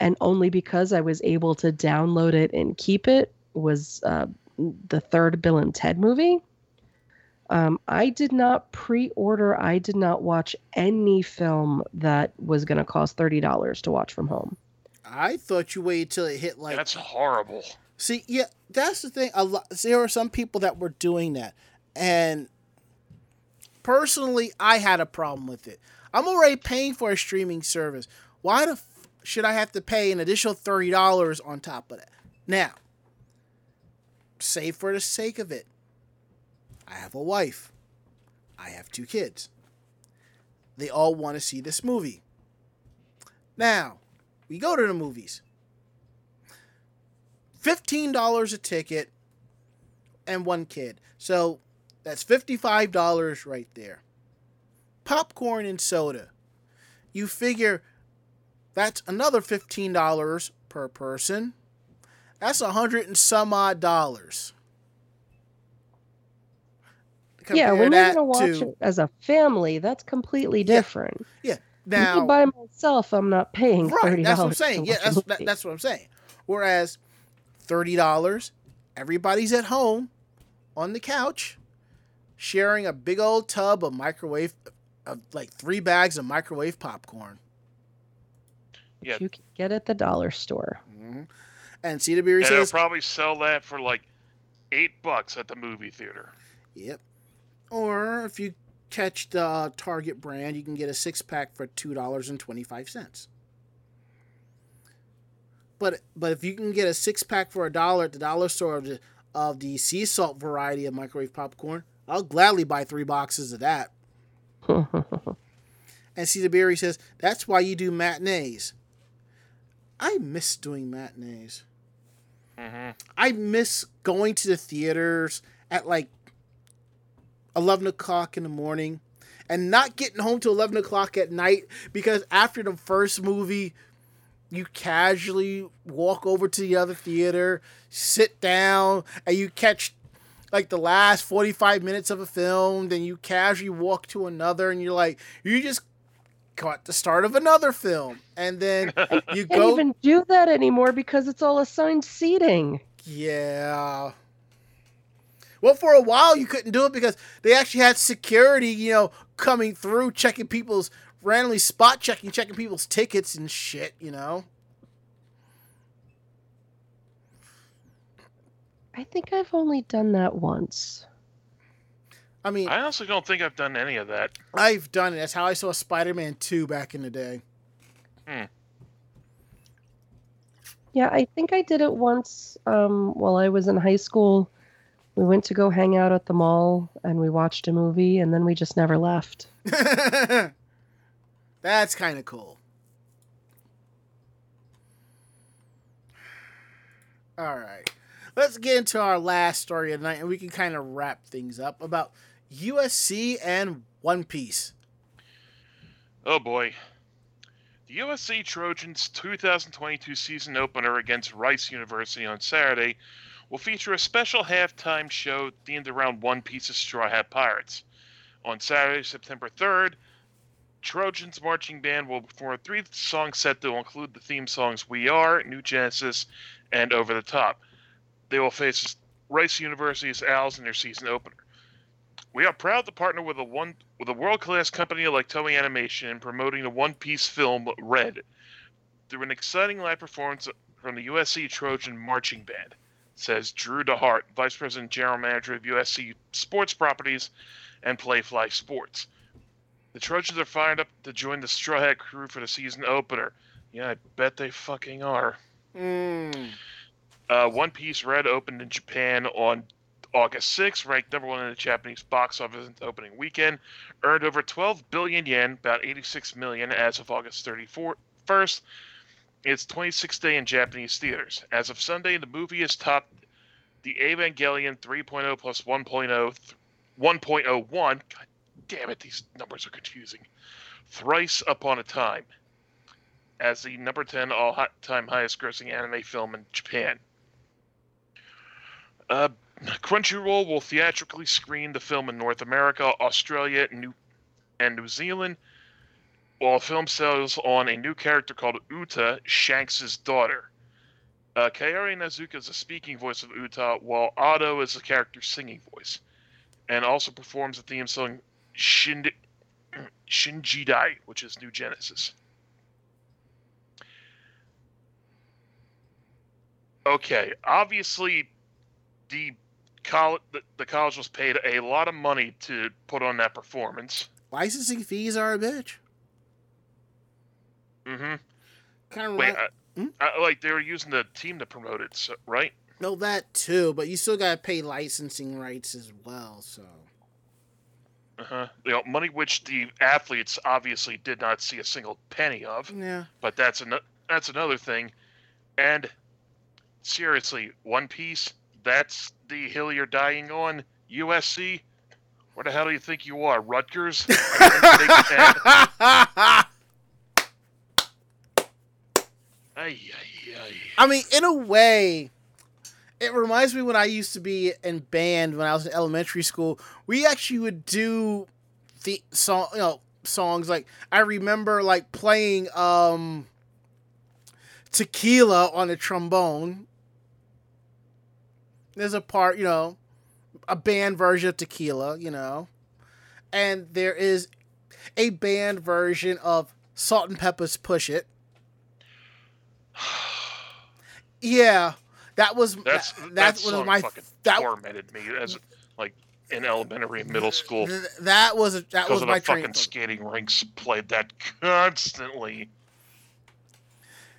and only because I was able to download it and keep it was uh, the third Bill and Ted movie. Um, I did not pre-order. I did not watch any film that was going to cost thirty dollars to watch from home. I thought you waited till it hit like. That's horrible. See, yeah, that's the thing. A lot, there are some people that were doing that, and personally, I had a problem with it. I'm already paying for a streaming service. Why the f- should I have to pay an additional thirty dollars on top of that? Now, say for the sake of it, I have a wife. I have two kids. They all want to see this movie. Now, we go to the movies. $15 a ticket and one kid. So that's $55 right there. Popcorn and soda. You figure that's another $15 per person. That's a hundred and some odd dollars. Yeah, Compare when you're that going to watch to- it as a family, that's completely different. Yeah. now by myself, I'm not paying Right, thirty that's what I'm saying. Yeah, that's that, that's what I'm saying. Whereas thirty dollars, everybody's at home on the couch, sharing a big old tub of microwave, of like three bags of microwave popcorn. Yeah. You can get at the dollar store. hmm And Cedar Berry And they'll probably sell that for like eight bucks at the movie theater. Yep. Or if you catch the Target brand, you can get a six pack for two dollars and twenty five cents. But but if you can get a six pack for a dollar at the dollar store of the of the sea salt variety of microwave popcorn, I'll gladly buy three boxes of that. And Cedar Berry says that's why you do matinees. I miss doing matinees. hmm I miss going to the theaters at like 11 o'clock in the morning and not getting home till 11 o'clock at night because after the first movie, you casually walk over to the other theater, sit down, and you catch like the last 45 minutes of a film, then you casually walk to another, and you're like, you just caught the start of another film. And then you Can't go. even do that anymore because it's all assigned seating. Yeah. Well, for a while you couldn't do it because they actually had security, you know, coming through, checking people's randomly spot checking, checking people's tickets and shit, you know. I think I've only done that once. I mean, I honestly don't think I've done any of that. I've done it. That's how I saw Spider-Man 2 back in the day. Hmm. Yeah, I think I did it once um, while I was in high school. We went to go hang out at the mall and we watched a movie and then we just never left. That's kind of cool. All right. Let's get into our last story of the night and we can kind of wrap things up about USC and One Piece. Oh boy. The USC Trojans 2022 season opener against Rice University on Saturday will feature a special halftime show themed around One Piece's Straw Hat Pirates. On Saturday, September 3rd, Trojans marching band will perform a three song set that will include the theme songs We Are, New Genesis, and Over the Top. They will face Rice University's Owls in their season opener. We are proud to partner with a one with a world class company like Toei Animation in promoting the One Piece film Red through an exciting live performance from the USC Trojan Marching Band, says Drew DeHart, Vice President General Manager of USC Sports Properties and Playfly Sports. The Trojans are fired up to join the Straw Hat crew for the season opener. Yeah, I bet they fucking are. Mm. Uh, One Piece Red opened in Japan on August 6th, ranked number one in the Japanese box office opening weekend, earned over 12 billion yen, about 86 million as of August 31st. It's 26th day in Japanese theaters. As of Sunday, the movie has topped the Evangelion 3.0 plus 1.0, 1.01. God damn it, these numbers are confusing. Thrice upon a time, as the number 10 all-time highest-grossing anime film in Japan. Uh, Crunchyroll will theatrically screen the film in North America, Australia, New and New Zealand, while the film sells on a new character called Uta, Shanks' daughter. Uh, Nazuka is the speaking voice of Uta, while Ado is the character's singing voice, and also performs the theme song Shin- Shinjidai, which is New Genesis. Okay, obviously, the college the, the college was paid a lot of money to put on that performance. Licensing fees are a bitch. Mm-hmm. Kind of Wait, right. I, Hmm? I, like they were using the team to promote it, so, right? no, that too, but you still gotta pay licensing rights as well. So Uh-huh. You know, money which the athletes obviously did not see a single penny of, yeah, but that's an, that's another thing. And seriously, One Piece, that's the hill you're dying on. USC, where the hell do you think you are? Rutgers? I mean, in a way, it reminds me when I used to be in band when I was in elementary school. We actually would do the song, you know, songs like I remember like playing um Tequila on a trombone. There's a part, you know, a band version of Tequila, you know, and there is a band version of Salt-N-Pepa's "Push It." Yeah, that was That's that, that that was my fucking that tormented me as like in elementary and middle school th- that was that was my fucking skating rinks played that constantly.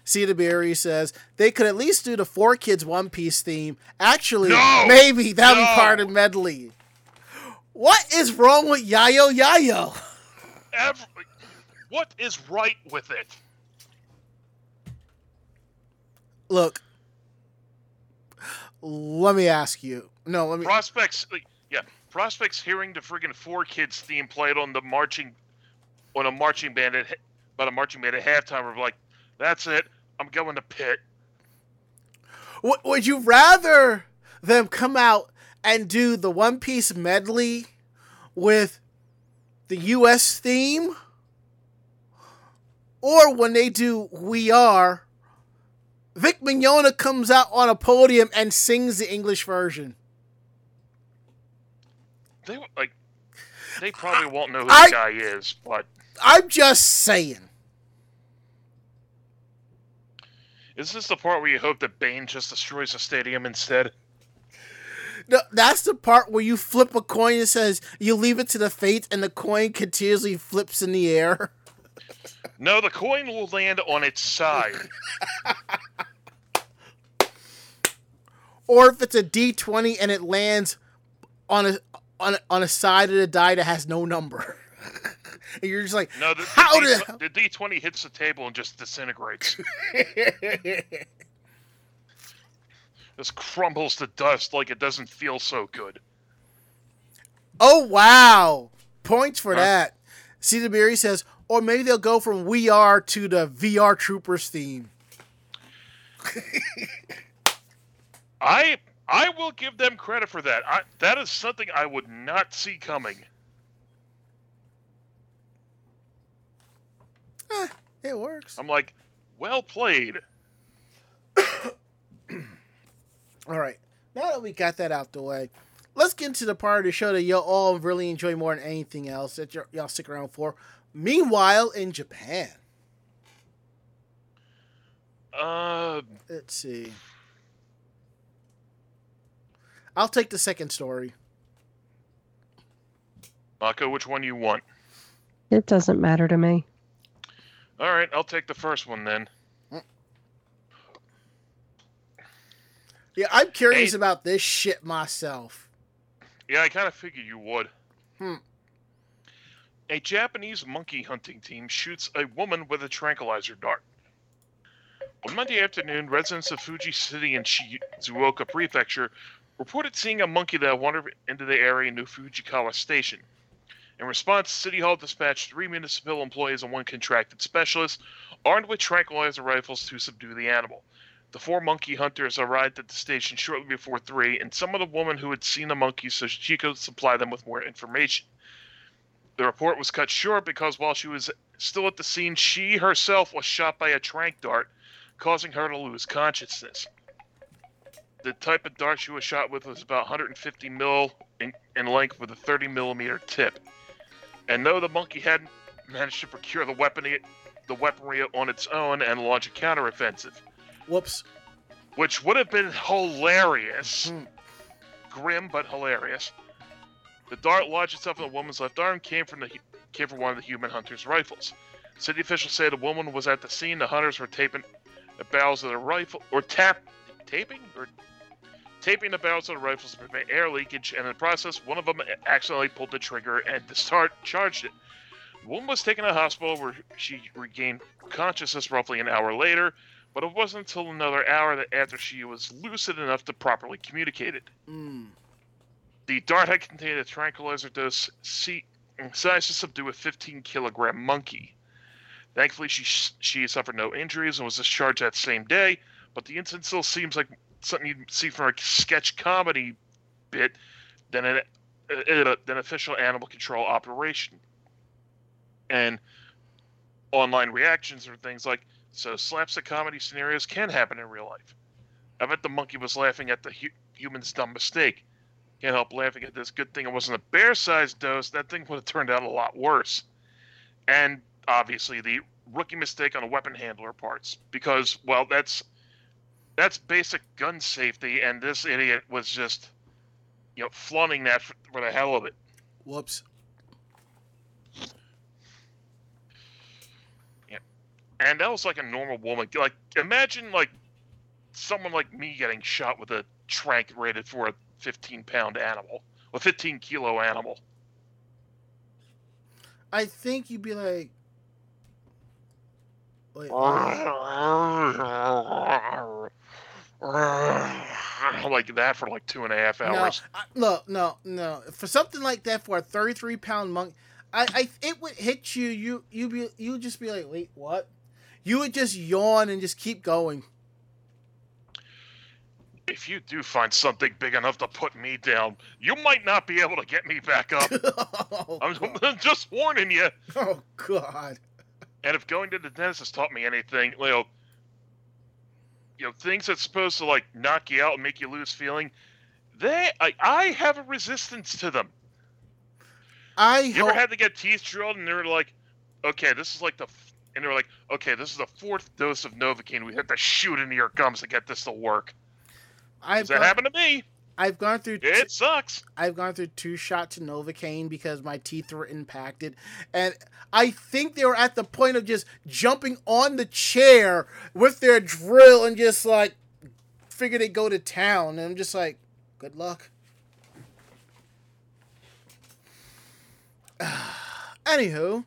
Cedar Berry says they could at least do the 4Kids One Piece theme. Actually, No! maybe that'll be part of medley. What is wrong with Yayo Yayo? Every, what is right with it? Look, let me ask you. No, let me. Prospects, yeah, prospects hearing the friggin' 4Kids theme played on the marching, on a marching band at, about a marching band at halftime are like, that's it. I'm going to pit. W- would you rather them come out and do the One Piece medley with the U.S. theme, or when they do "We Are"? Vic Mignogna comes out on a podium and sings the English version. They like, they probably won't know who I- the guy is, but I'm just saying. is this the part where you hope that Bane just destroys the stadium instead? No, that's the part where you flip a coin and says you leave it to the fates, and the coin continuously flips in the air. No, the coin will land on its side. or if it's a D20 and it lands on a on a, on a side of the die that has no number. and you're just like, No, the, How the, the D, the D20 hits the table and just disintegrates. just crumbles to dust like it doesn't feel so good. oh wow, points for Huh? that. Cedar Berry says, or maybe they'll go from We Are to the VR Troopers theme. I I will give them credit for that. I, that is something I would not see coming. Eh, it works. I'm like, well played. All right. Now that we got that out the way, let's get into the part of the show that you'll all really enjoy more than anything else that y'all stick around for. Meanwhile, in Japan, Uh, let's see. I'll take the second story. Mako, which one you want? It doesn't matter to me. All right, I'll take the first one then. Yeah, I'm curious Hey. about this shit myself. Yeah, I kind of figured you would. Hmm. A Japanese monkey hunting team shoots a woman with a tranquilizer dart. On Monday afternoon, residents of Fuji City in Shizuoka Prefecture reported seeing a monkey that wandered into the area near Fujikawa Station. In response, City Hall dispatched three municipal employees and one contracted specialist, armed with tranquilizer rifles, to subdue the animal. The four monkey hunters arrived at the station shortly before three and summoned a woman who had seen the monkeys so she could supply them with more information. The report was cut short because while she was still at the scene, she herself was shot by a trank dart, causing her to lose consciousness. The type of dart she was shot with was about 150 mil in, in length with a 30 millimeter tip. And though the monkey hadn't managed to procure the weaponry, the weaponry on its own and launch a counteroffensive, Whoops. which would have been hilarious. Hmm. Grim but hilarious. The dart lodged itself in the woman's left arm, came from the came from one of the human hunter's rifles. City officials say the woman was at the scene. The hunters were taping the barrels of the rifle, or tap, taping, or taping the barrels of the rifles to prevent air leakage. And in the process, one of them accidentally pulled the trigger and discharged it. The woman was taken to the hospital where she regained consciousness roughly an hour later but it wasn't until another hour that after she was lucid enough to properly communicate it. Mm. The dart had contained a tranquilizer dose C- sized to subdue a 15 kilogram monkey. Thankfully, she she suffered no injuries and was discharged that same day. But the incident still seems like something you'd see from a sketch comedy bit than an uh, than official animal control operation. And online reactions are things like, so slapstick comedy scenarios can happen in real life. I bet the monkey was laughing at the hu- human's dumb mistake. Can't help laughing at this. Good thing it wasn't a bear-sized dose. That thing would have turned out a lot worse. And obviously the rookie mistake on the weapon handler parts, because well, that's that's basic gun safety, and this idiot was just you know flaunting that for, for the hell of it. Whoops. And that was like a normal woman. Like imagine like someone like me getting shot with a trank rated for a 15 pound animal, a 15 kilo animal. I think you'd be like, wait, like that for like two and a half no, hours. I, no, no, no. For something like that, for a thirty-three pound monk, I, I, it would hit you. You, you be, you would just be like, wait, what? You would just yawn and just keep going. If you do find something big enough to put me down, you might not be able to get me back up. oh, I'm God. just warning you. oh God. And if going to the dentist has taught me anything, you know, you know, things that's supposed to like knock you out and make you lose feeling, they, I, I have a resistance to them. I You hope. ever had to get teeth drilled and they're like, okay, this is like the, f-, and they're like, okay, this is the fourth dose of Novocaine. We have to shoot into your gums to get this to work. I've that gone, happen to me? I've gone through. t- It sucks. I've gone through two shots of Novocaine because my teeth were impacted, and I think they were at the point of just jumping on the chair with their drill and just like figured they'd go to town. And I'm just like, good luck. Anywho,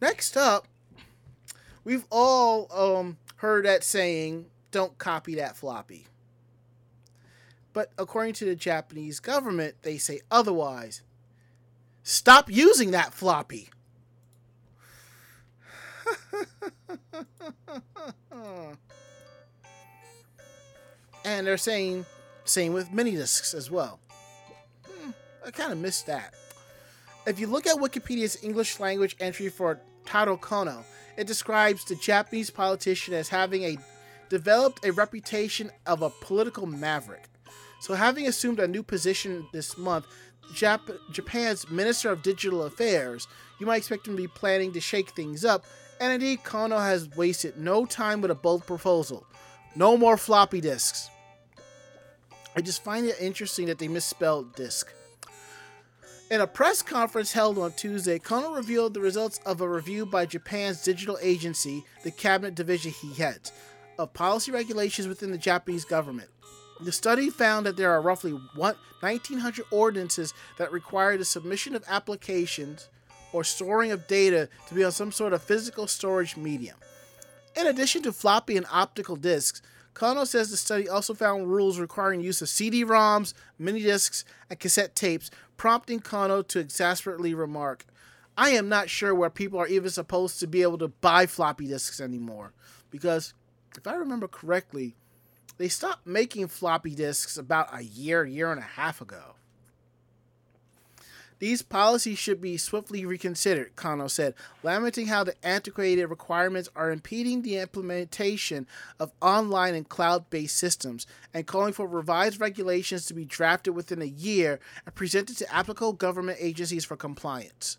next up, we've all um, heard that saying, "Don't copy that floppy." But according to the Japanese government, they say otherwise. Stop using that floppy. and they're saying same with mini discs as well. Hmm, I kind of missed that. If you look at Wikipedia's English language entry for Taro Kono, it describes the Japanese politician as having a developed a reputation of a political maverick. So, having assumed a new position this month, Jap- Japan's Minister of Digital Affairs, you might expect him to be planning to shake things up. And indeed, Kono has wasted no time with a bold proposal no more floppy disks. I just find it interesting that they misspelled disk. In a press conference held on Tuesday, Kono revealed the results of a review by Japan's digital agency, the cabinet division he heads, of policy regulations within the Japanese government. The study found that there are roughly 1,900 ordinances that require the submission of applications or storing of data to be on some sort of physical storage medium. In addition to floppy and optical disks, Kano says the study also found rules requiring use of CD-ROMs, mini discs, and cassette tapes, prompting Kano to exasperately remark, I am not sure where people are even supposed to be able to buy floppy disks anymore. Because, if I remember correctly, they stopped making floppy disks about a year, year and a half ago. These policies should be swiftly reconsidered, Kano said, lamenting how the antiquated requirements are impeding the implementation of online and cloud based systems, and calling for revised regulations to be drafted within a year and presented to applicable government agencies for compliance.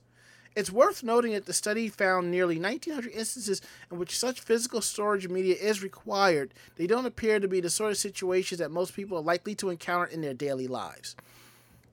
It's worth noting that the study found nearly 1,900 instances in which such physical storage media is required. They don't appear to be the sort of situations that most people are likely to encounter in their daily lives.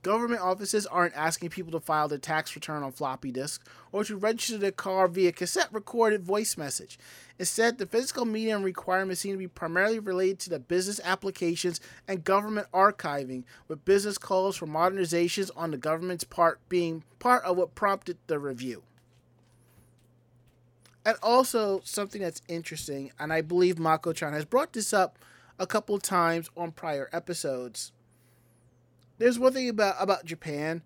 Government offices aren't asking people to file their tax return on floppy disk or to register their car via cassette recorded voice message. Instead, the physical medium requirements seem to be primarily related to the business applications and government archiving, with business calls for modernizations on the government's part being part of what prompted the review. And also, something that's interesting, and I believe Mako chan has brought this up a couple times on prior episodes there's one thing about about Japan.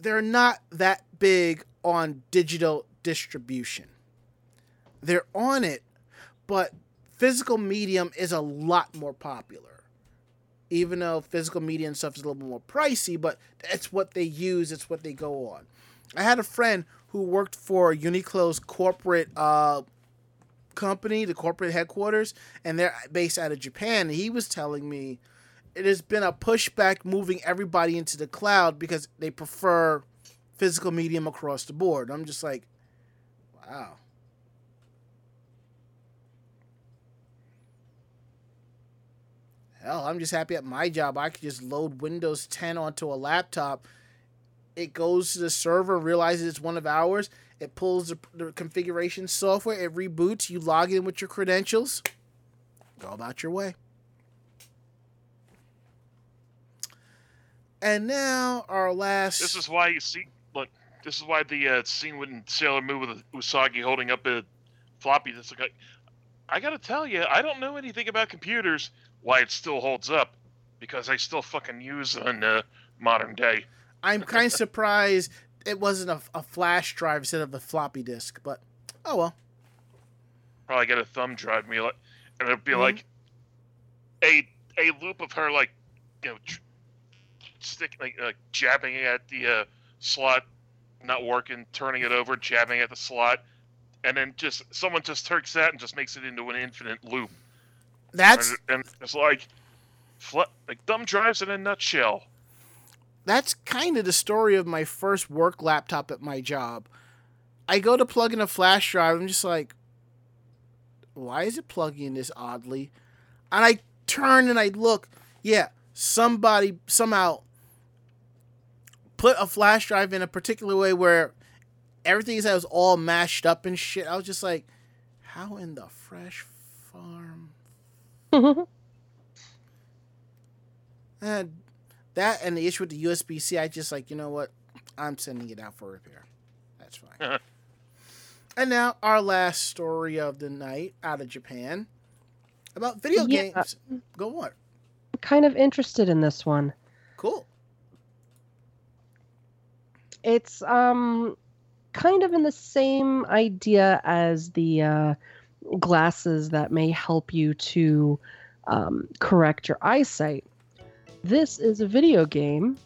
They're not that big on digital distribution. They're on it, but physical medium is a lot more popular. Even though physical media and stuff is a little more pricey, but it's what they use, it's what they go on. I had a friend who worked for Uniqlo's corporate uh, company, the corporate headquarters, and they're based out of Japan. He was telling me it has been a pushback moving everybody into the cloud because they prefer physical medium across the board. I'm just like, wow. Hell, I'm just happy at my job. I could just load Windows 10 onto a laptop. It goes to the server, realizes it's one of ours. It pulls the, the configuration software. It reboots. You log in with your credentials. Go about your way. And now our last. This is why you see. Look, this is why the uh, scene when Sailor Moon with Usagi holding up a floppy disk. Like, I gotta tell you, I don't know anything about computers. Why it still holds up? Because I still fucking use in uh, modern day. I'm kind of surprised it wasn't a, a, flash drive instead of a floppy disk, but oh well. Probably get a thumb drive me, like, and it'd be mm-hmm. like a a loop of her like you know tr- stick like uh, jabbing at the uh, slot, not working, turning it over, jabbing at the slot, and then just someone just takes that and just makes it into an infinite loop. That's and, it's like, like thumb drives in a nutshell. That's kind of the story of my first work laptop at my job. I go to plug in a flash drive. I'm just like, why is it plugging in this oddly? And I turn and I look. Yeah, somebody somehow put a flash drive in a particular way where everything was all mashed up and shit. I was just like, how in the fresh farm? and that and the issue with the USB C, I just like, you know what? I'm sending it out for repair. That's fine. and now our last story of the night out of Japan about video yeah. games. Go on. I'm Kind of interested in this one. Cool it's um kind of in the same idea as the uh, glasses that may help you to um, correct your eyesight. This is a video game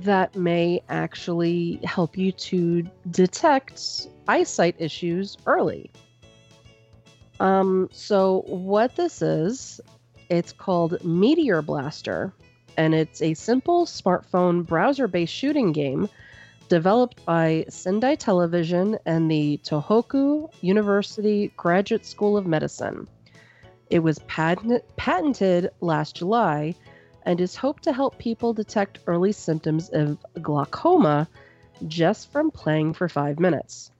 that may actually help you to detect eyesight issues early. Um, so, what this is, it's called Meteor Blaster, and it's a simple smartphone browser based shooting game developed by Sendai Television and the Tohoku University Graduate School of Medicine. It was patent- patented last July and is hoped to help people detect early symptoms of glaucoma just from playing for five minutes.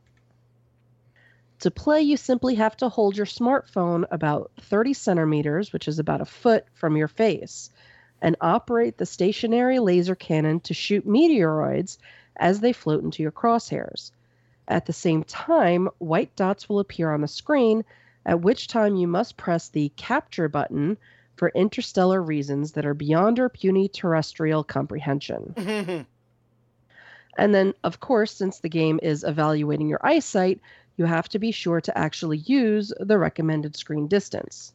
To play, you simply have to hold your smartphone about 30 centimeters, which is about a foot, from your face and operate the stationary laser cannon to shoot meteoroids as they float into your crosshairs. At the same time, white dots will appear on the screen, at which time you must press the capture button for interstellar reasons that are beyond our puny terrestrial comprehension. and then, of course, since the game is evaluating your eyesight, you have to be sure to actually use the recommended screen distance.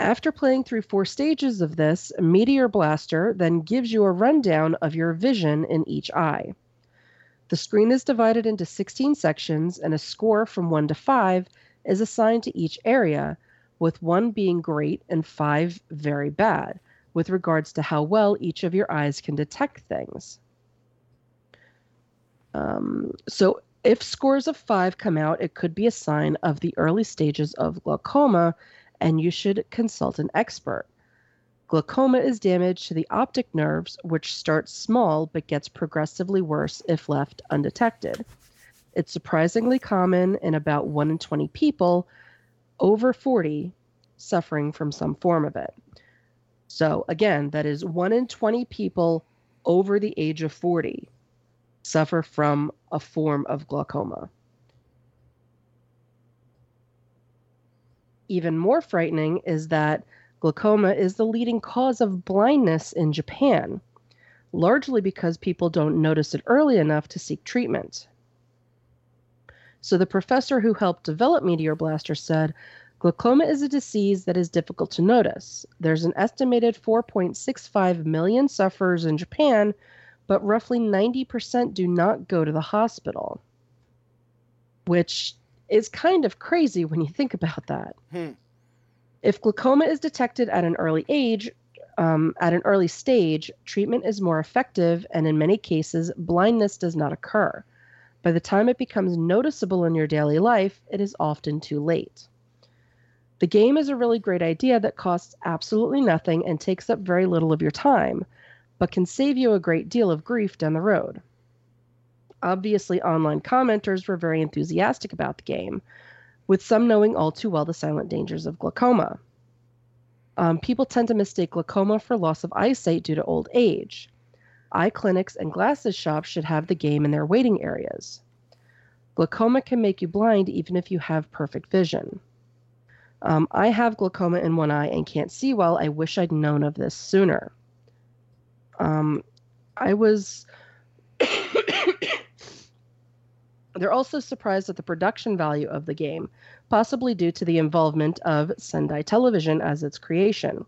After playing through four stages of this, Meteor Blaster then gives you a rundown of your vision in each eye. The screen is divided into 16 sections, and a score from 1 to 5 is assigned to each area, with 1 being great and 5 very bad, with regards to how well each of your eyes can detect things. Um, so, if scores of 5 come out, it could be a sign of the early stages of glaucoma and you should consult an expert. Glaucoma is damage to the optic nerves, which starts small but gets progressively worse if left undetected. It's surprisingly common in about 1 in 20 people over 40 suffering from some form of it. So, again, that is 1 in 20 people over the age of 40 suffer from a form of glaucoma. Even more frightening is that glaucoma is the leading cause of blindness in Japan, largely because people don't notice it early enough to seek treatment. So, the professor who helped develop Meteor Blaster said glaucoma is a disease that is difficult to notice. There's an estimated 4.65 million sufferers in Japan, but roughly 90% do not go to the hospital, which is kind of crazy when you think about that. Hmm. If glaucoma is detected at an early age, um, at an early stage, treatment is more effective, and in many cases, blindness does not occur. By the time it becomes noticeable in your daily life, it is often too late. The game is a really great idea that costs absolutely nothing and takes up very little of your time, but can save you a great deal of grief down the road. Obviously, online commenters were very enthusiastic about the game, with some knowing all too well the silent dangers of glaucoma. Um, people tend to mistake glaucoma for loss of eyesight due to old age. Eye clinics and glasses shops should have the game in their waiting areas. Glaucoma can make you blind even if you have perfect vision. Um, I have glaucoma in one eye and can't see well. I wish I'd known of this sooner. Um, I was. They're also surprised at the production value of the game, possibly due to the involvement of Sendai Television as its creation.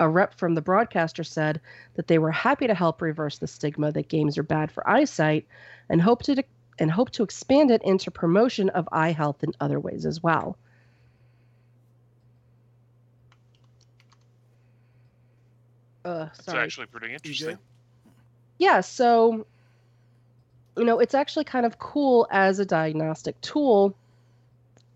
A rep from the broadcaster said that they were happy to help reverse the stigma that games are bad for eyesight and hope to and hope to expand it into promotion of eye health in other ways as well. Uh, That's sorry. actually pretty interesting. Yeah, so you know, it's actually kind of cool as a diagnostic tool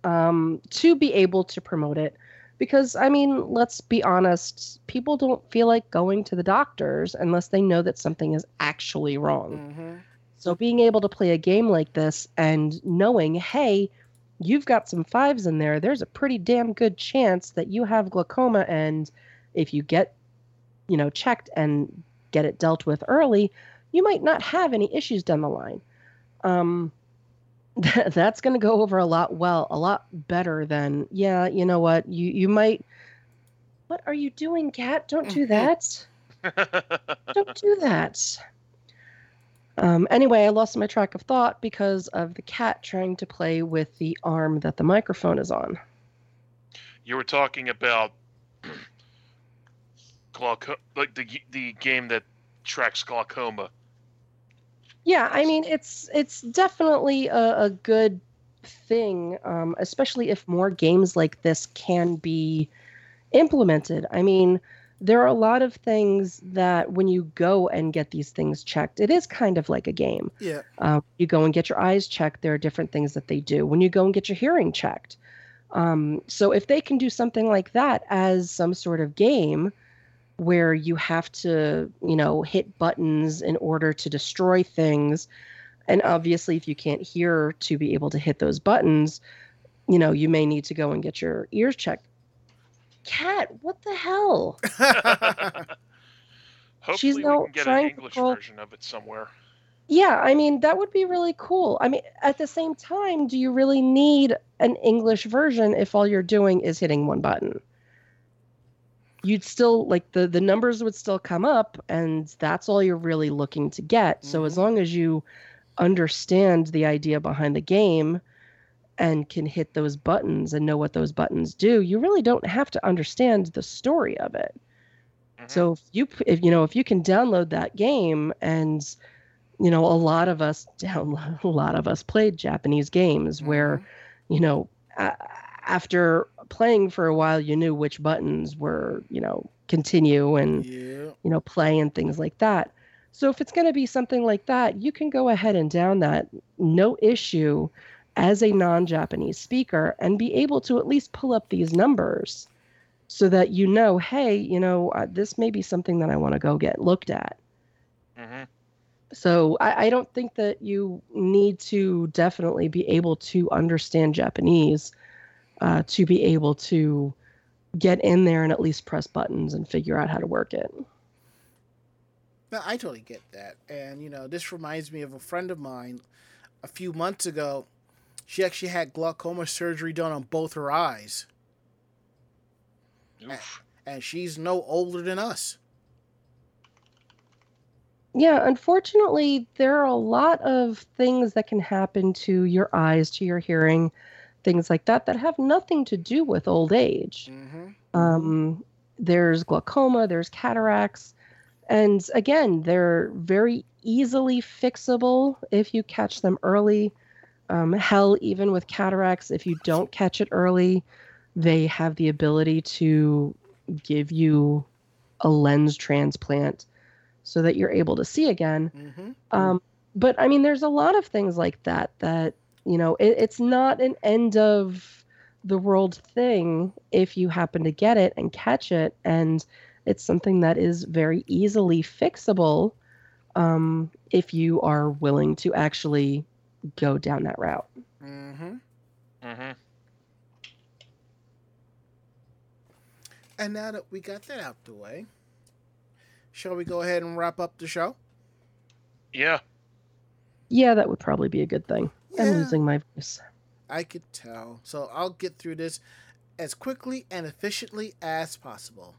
um, to be able to promote it because I mean, let's be honest, people don't feel like going to the doctors unless they know that something is actually wrong. Mm-hmm. So being able to play a game like this and knowing, hey, you've got some fives in there, there's a pretty damn good chance that you have glaucoma and if you get, you know, checked and get it dealt with early, you might not have any issues down the line. Um that's going to go over a lot well, a lot better than, yeah, you know what? You you might What are you doing, cat? Don't do that. Don't do that. Um, anyway, I lost my track of thought because of the cat trying to play with the arm that the microphone is on. you were talking about glaucoma, like the the game that tracks glaucoma. Yeah, I mean it's it's definitely a, a good thing, um, especially if more games like this can be implemented. I mean, there are a lot of things that when you go and get these things checked, it is kind of like a game. Yeah. Um, you go and get your eyes checked. There are different things that they do. When you go and get your hearing checked, um, so if they can do something like that as some sort of game, where you have to, you know, hit buttons in order to destroy things, and obviously if you can't hear to be able to hit those buttons, you know, you may need to go and get your ears checked. Cat, what the hell? Hopefully, we now can get an English call- version of it somewhere. Yeah, I mean, that would be really cool. I mean, at the same time, do you really need an English version if all you're doing is hitting one button? You'd still like the the numbers would still come up and that's all you're really looking to get. So as Mhm. long as you understand the idea behind the game and can hit those buttons and know what those buttons do, you really don't have to understand the story of it. Mhm. So if you if you know if you can download that game and you know a lot of us download a lot of us played Japanese games where you know after playing for a while you knew which buttons were you know continue and yeah. you know play and things like that. So if it's going to be something like that, you can go ahead and down that no issue as a non-Japanese speaker and be able to at least pull up these numbers so that you know, hey, you know, uh, this may be something that I want to go get looked at. Mhm. So I, I don't think that you need to definitely be able to understand Japanese uh, to be able to get in there and at least press buttons and figure out how to work it. No, I totally get that. And, you know, this reminds me of a friend of mine a few months ago. She actually had glaucoma surgery done on both her eyes. Oof. And she's no older than us. Yeah, unfortunately, there are a lot of things that can happen to your eyes, to your hearing, things like that, that have nothing to do with old age. Mm-hmm. Um, there's glaucoma, there's cataracts, and again, they're very easily fixable if you catch them early. Um, hell, even with cataracts, if you don't catch it early, they have the ability to give you a lens transplant so that you're able to see again. Mm-hmm. Um, but I mean, there's a lot of things like that that you know it, it's not an end of the world thing if you happen to get it and catch it, and it's something that is very easily fixable um, if you are willing to actually go down that route. Mm-hmm. Mm hmm And now that we got that out the way, shall we go ahead and wrap up the show? Yeah. Yeah, that would probably be a good thing. I'm Yeah. losing my voice. I could tell. So I'll get through this as quickly and efficiently as possible.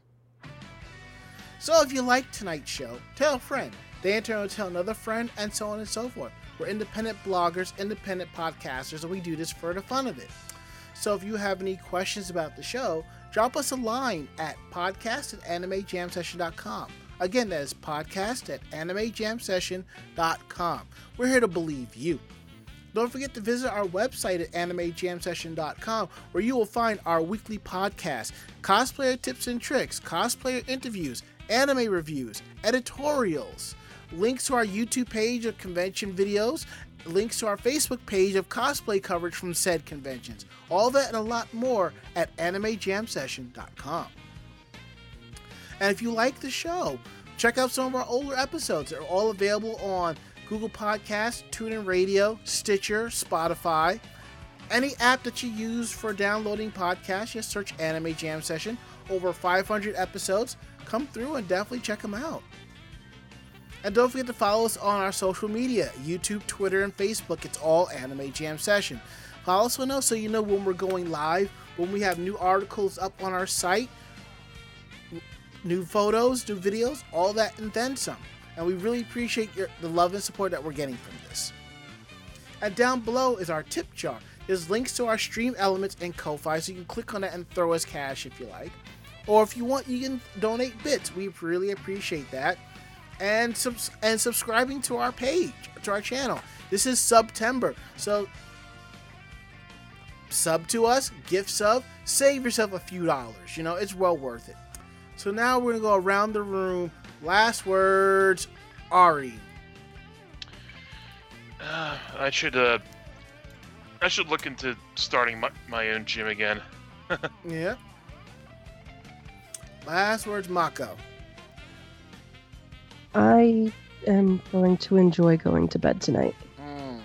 So if you like tonight's show, tell a friend. They in turn will tell another friend, and so on and so forth. We're independent bloggers, independent podcasters, and we do this for the fun of it. So if you have any questions about the show, drop us a line at podcast at animejamsession.com. Again, that is podcast at animejamsession.com. We're here to believe you. Don't forget to visit our website at animejamsession.com where you will find our weekly podcast, cosplayer tips and tricks, cosplayer interviews, anime reviews, editorials, links to our YouTube page of convention videos, links to our Facebook page of cosplay coverage from said conventions. All that and a lot more at animejamsession.com. And if you like the show, check out some of our older episodes. They're all available on Google Podcasts, TuneIn Radio, Stitcher, Spotify. Any app that you use for downloading podcasts, just search Anime Jam Session. Over 500 episodes. Come through and definitely check them out. And don't forget to follow us on our social media YouTube, Twitter, and Facebook. It's all Anime Jam Session. Follow us on those so you know when we're going live, when we have new articles up on our site, new photos, new videos, all that, and then some. And we really appreciate your, the love and support that we're getting from this. And down below is our tip jar. There's links to our stream elements and Ko-Fi, so you can click on that and throw us cash if you like. Or if you want, you can donate bits. We really appreciate that. And subs- and subscribing to our page, to our channel. This is September, so sub to us, gift sub, save yourself a few dollars. You know, it's well worth it. So now we're gonna go around the room. Last words, Ari. Uh, I should uh, I should look into starting my, my own gym again. Yeah. Last words, Mako. I am going to enjoy going to bed tonight. Mm.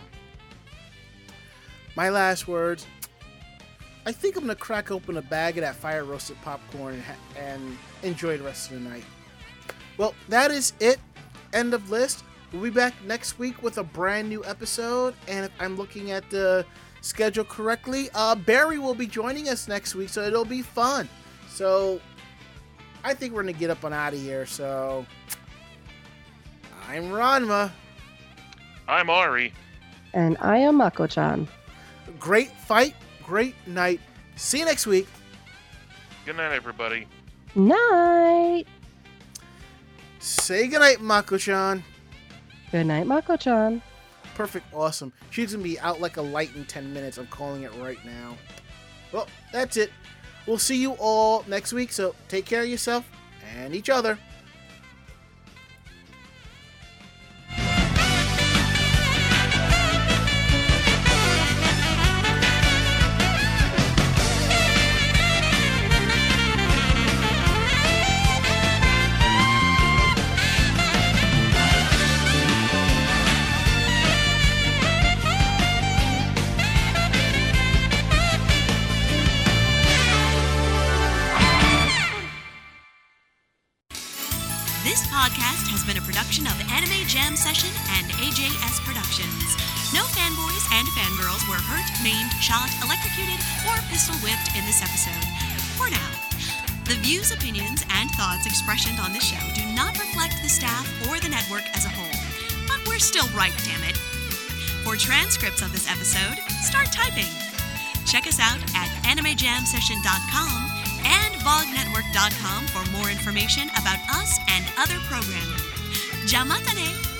My last words. I think I'm gonna crack open a bag of that fire roasted popcorn and, ha- and enjoy the rest of the night. Well, that is it. End of list. We'll be back next week with a brand new episode. And if I'm looking at the schedule correctly, uh, Barry will be joining us next week, so it'll be fun. So I think we're gonna get up and out of here. So I'm Ranma. I'm Ari. And I am Mako-chan. Great fight, great night. See you next week. Good night, everybody. Night. Say goodnight, Mako-chan. Good night, Mako-chan. Perfect, awesome. She's gonna be out like a light in 10 minutes. I'm calling it right now. Well, that's it. We'll see you all next week, so take care of yourself and each other. Transcripts of this episode, start typing. Check us out at animejamsession.com and vognetwork.com for more information about us and other programming. Jamatane!